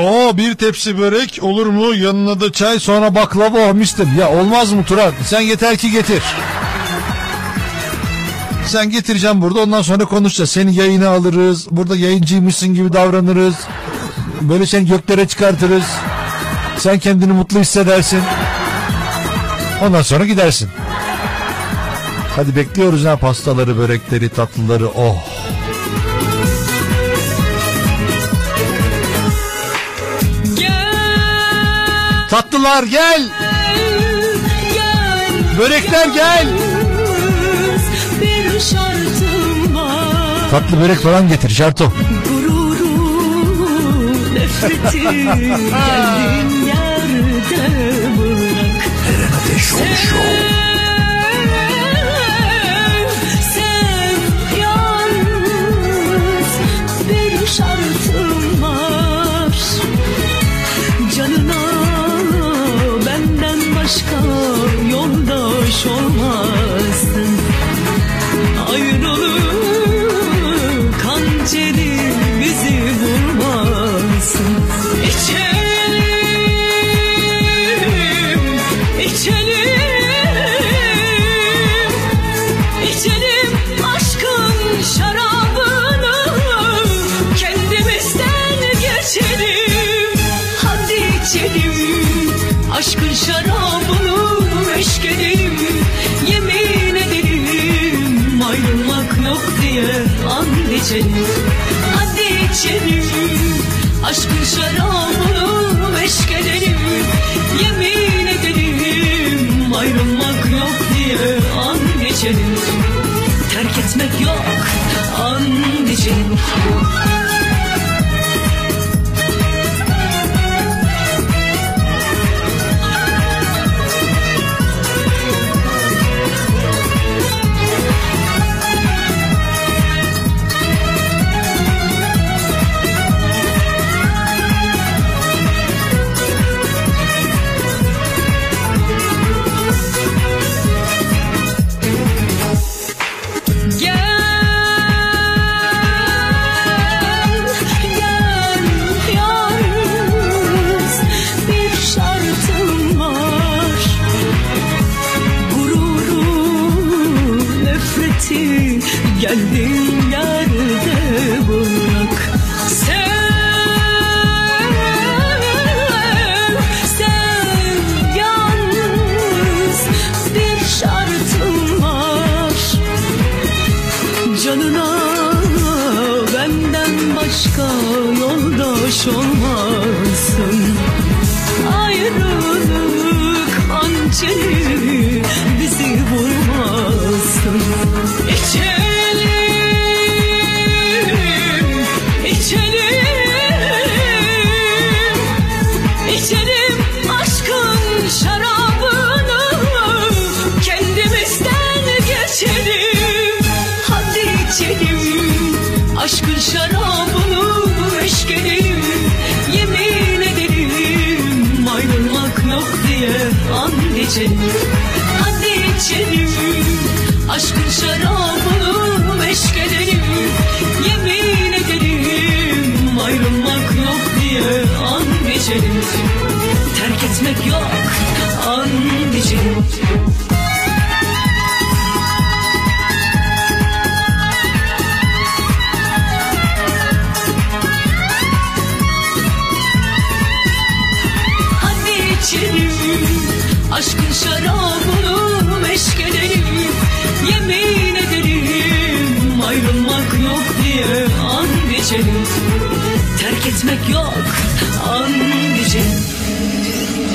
Speaker 2: Oo bir tepsi börek olur mu? Yanına da çay sonra baklava oh mistim. Ya olmaz mı Turan? Sen yeter ki getir. Sen getireceğim burada ondan sonra konuşacağız. Seni yayına alırız. Burada yayıncıymışsın gibi davranırız. Böyle seni göklere çıkartırız. Sen kendini mutlu hissedersin. Ondan sonra gidersin. Hadi bekliyoruz ha pastaları, börekleri, tatlıları. Oh. Tatlılar gel. Börekler gel. Tatlı börek falan getir şartım. *laughs*
Speaker 5: Geldiğin yerde bırak
Speaker 4: Eren Ateş Show.
Speaker 5: Şarabını eşkelim Yemin edelim ayrılmak yok diye and içelim Hadi içelim aşkın şarabını eşkelim Yemin edelim ayrılmak yok diye and içelim Terk etmek yok and içelim aşkın şarabını meşk edelim Yemin ederim. Ayrılmak yok diye an içelim Terk etmek yok an içelim Hadi içelim aşkın şarabını Ayrılmak yok diye an geçelim Terk etmek yok an geçelim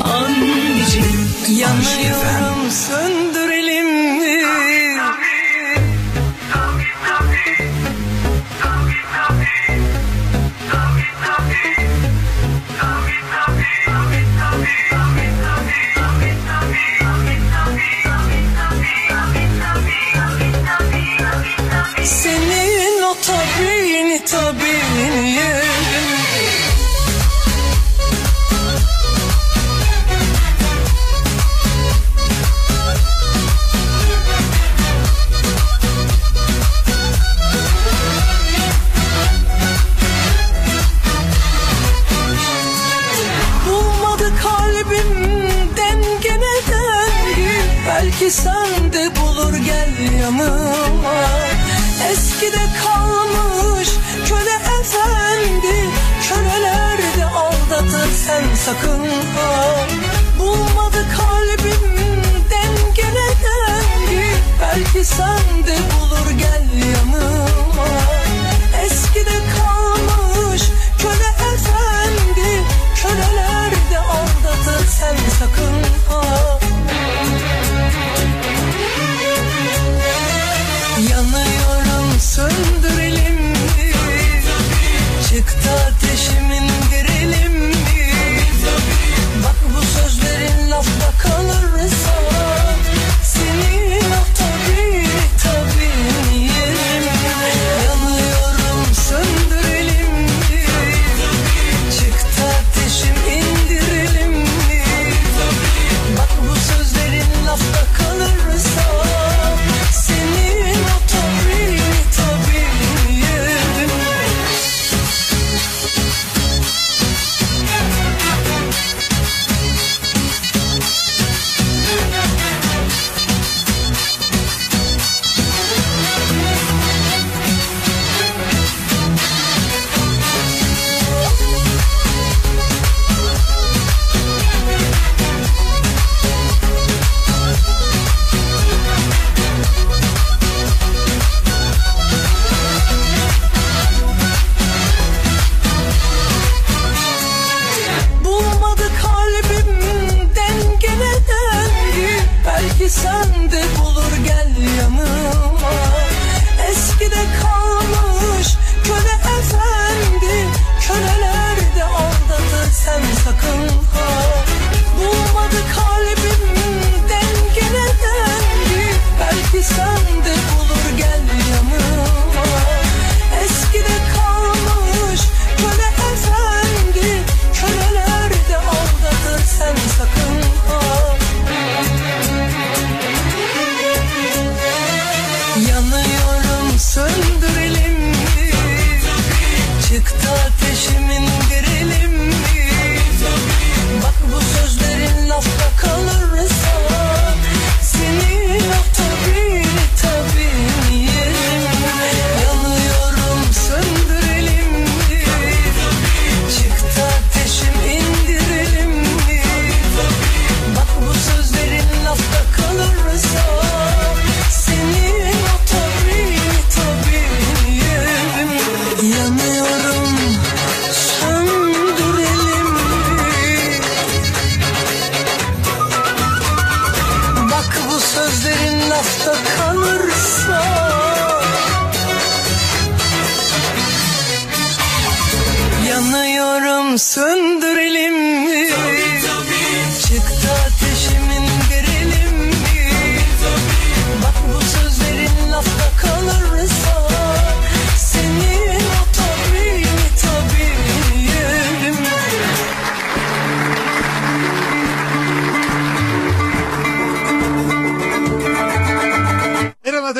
Speaker 5: An geçelim
Speaker 6: Yanıyorum söndü. Sen de bulur gel yanıma. Eskide kalmış köle efendi Köleler de aldatır sen sakın. Ha Bulmadı kalbim dengele dengi Belki sen de bulur gel yanıma. Eskide kalmış köle efendi Köleler de aldatır sen sakın.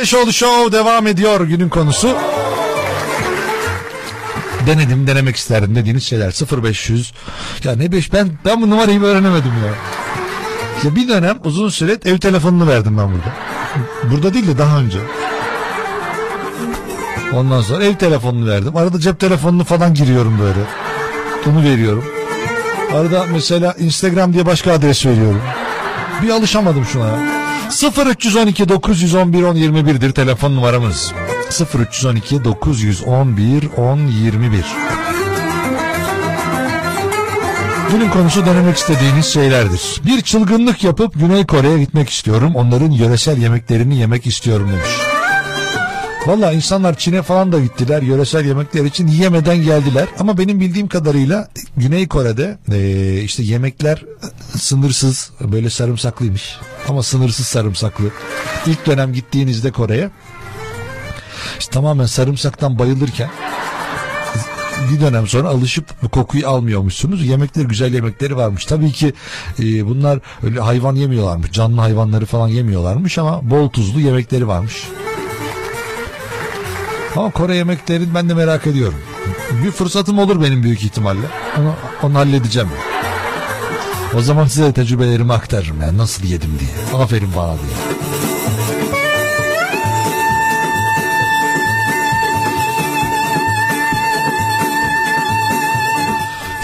Speaker 2: Ateşoğlu Show devam ediyor günün konusu. Denedim denemek isterdim dediğiniz şeyler 0500 ya ne beş ben ben bu numarayı öğrenemedim ya. Ya bir dönem uzun süre ev telefonunu verdim ben burada. Burada değil de daha önce. Ondan sonra ev telefonunu verdim. Arada cep telefonunu falan giriyorum böyle. Onu veriyorum. Arada mesela Instagram diye başka adres veriyorum. Bir alışamadım şuna ya. 0312 911 10 21'dir telefon numaramız. 0312 911 10 21. Günün konusu denemek istediğiniz şeylerdir. Bir çılgınlık yapıp Güney Kore'ye gitmek istiyorum. Onların yöresel yemeklerini yemek istiyorum demiş. Valla insanlar Çin'e falan da gittiler yöresel yemekler için yiyemeden geldiler. Ama benim bildiğim kadarıyla Güney Kore'de e, işte yemekler sınırsız böyle sarımsaklıymış. Ama sınırsız sarımsaklı. İlk dönem gittiğinizde Kore'ye işte tamamen sarımsaktan bayılırken bir dönem sonra alışıp bu kokuyu almıyormuşsunuz. Yemekleri güzel yemekleri varmış. Tabii ki e, bunlar öyle hayvan yemiyorlarmış. Canlı hayvanları falan yemiyorlarmış ama bol tuzlu yemekleri varmış. Ama Kore yemeklerini ben de merak ediyorum. Bir fırsatım olur benim büyük ihtimalle. Onu, onu halledeceğim. O zaman size tecrübelerimi aktarırım yani nasıl yedim diye. Aferin bana diye.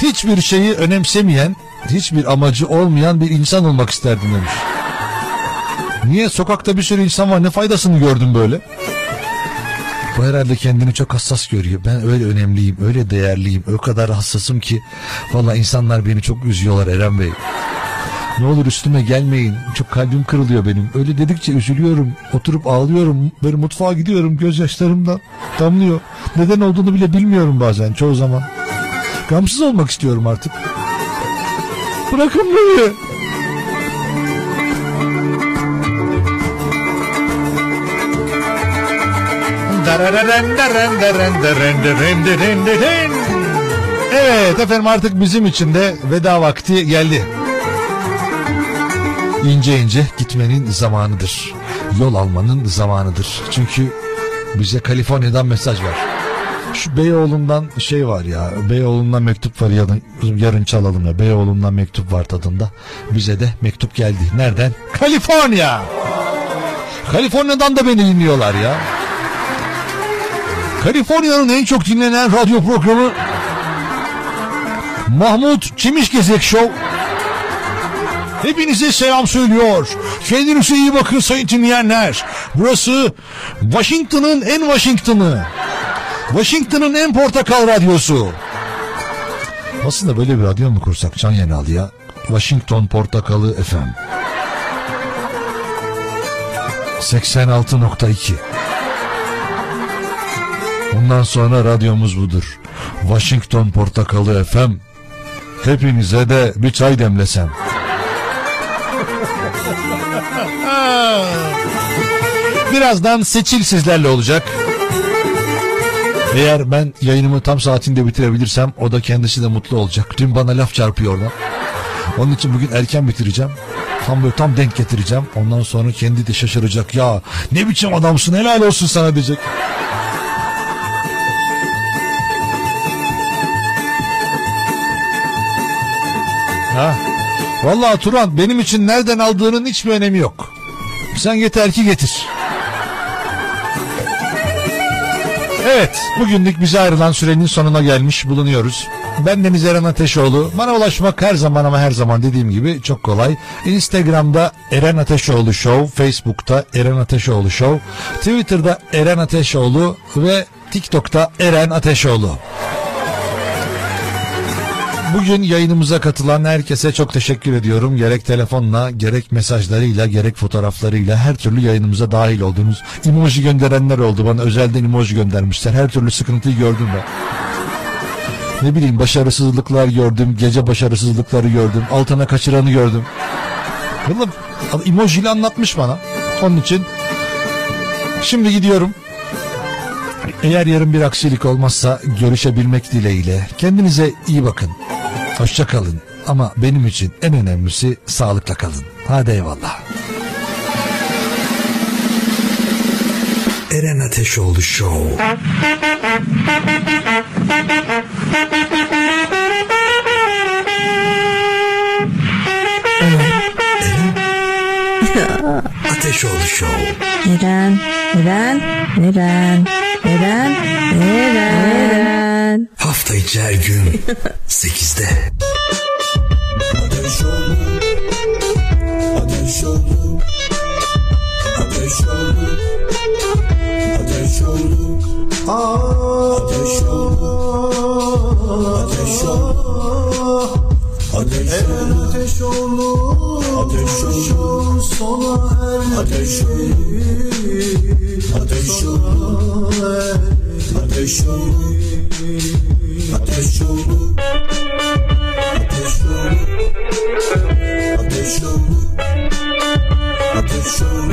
Speaker 2: Hiçbir şeyi önemsemeyen, hiçbir amacı olmayan bir insan olmak isterdim demiş. Niye? Sokakta bir sürü insan var. Ne faydasını gördüm böyle? Bu herhalde kendini çok hassas görüyor. Ben öyle önemliyim, öyle değerliyim, o kadar hassasım ki. Valla insanlar beni çok üzüyorlar Eren Bey. Ne olur üstüme gelmeyin. Çok kalbim kırılıyor benim. Öyle dedikçe üzülüyorum. Oturup ağlıyorum. Böyle mutfağa gidiyorum. Gözyaşlarımdan damlıyor. Neden olduğunu bile bilmiyorum bazen çoğu zaman. Gamsız olmak istiyorum artık. Bırakın beni. Evet efendim artık bizim için de veda vakti geldi. İnce ince gitmenin zamanıdır. Yol almanın zamanıdır. Çünkü bize Kaliforniya'dan mesaj var. Şu Beyoğlu'ndan şey var ya. Beyoğlu'ndan mektup var yarın, yarın çalalım ya. Beyoğlu'ndan mektup var tadında. Bize de mektup geldi. Nereden? Kaliforniya. Kaliforniya'dan da beni dinliyorlar ya. Kaliforniya'nın en çok dinlenen radyo programı Mahmut Çimişgezek Show. Hepinize selam söylüyor. Kendinize iyi bakın sayın dinleyenler. Burası Washington'ın en Washington'ı. Washington'ın en portakal radyosu. Aslında böyle bir radyo mu kursak Can Yenal ya? Washington Portakalı FM. 86.2 Bundan sonra radyomuz budur. Washington Portakalı FM. Hepinize de bir çay demlesem. *laughs* Birazdan seçil sizlerle olacak. Eğer ben yayınımı tam saatinde bitirebilirsem o da kendisi de mutlu olacak. Dün bana laf çarpıyor oradan. Onun için bugün erken bitireceğim. Tam böyle tam denk getireceğim. Ondan sonra kendi de şaşıracak. Ya ne biçim adamsın helal olsun sana diyecek. Ha. Vallahi Turan benim için nereden aldığının hiçbir önemi yok. Sen yeter ki getir. Evet, bugünlük bize ayrılan sürenin sonuna gelmiş bulunuyoruz. Ben Deniz Eren Ateşoğlu. Bana ulaşmak her zaman ama her zaman dediğim gibi çok kolay. Instagram'da Eren Ateşoğlu Show, Facebook'ta Eren Ateşoğlu Show, Twitter'da Eren Ateşoğlu ve TikTok'ta Eren Ateşoğlu. Bugün yayınımıza katılan herkese çok teşekkür ediyorum. Gerek telefonla, gerek mesajlarıyla, gerek fotoğraflarıyla her türlü yayınımıza dahil oldunuz. Emoji gönderenler oldu. Bana özelden emoji göndermişler. Her türlü sıkıntıyı gördüm ben. Ne bileyim başarısızlıklar gördüm, gece başarısızlıkları gördüm, altına kaçıranı gördüm. Valla emojiyle anlatmış bana. Onun için şimdi gidiyorum. Eğer yarın bir aksilik olmazsa görüşebilmek dileğiyle kendinize iyi bakın. Hoşça kalın ama benim için en önemlisi sağlıkla kalın. Hadi eyvallah.
Speaker 13: Eren Ateşoğlu Show. Eren Ateşoğlu Show.
Speaker 14: Eren, Eren, Eren. Eren, Eren, Eren.
Speaker 13: Hafta içi her gün 8'de.
Speaker 2: Ateş oldu, ateş oldu, ateş oldu, ateş oldu, ateş oldu. Ateş ol, ateş olur, ateş olur, sona er. Ateş ol, ateş ol, ateş ol, ateş ol, ateş ol, ateş ol, ateş ol.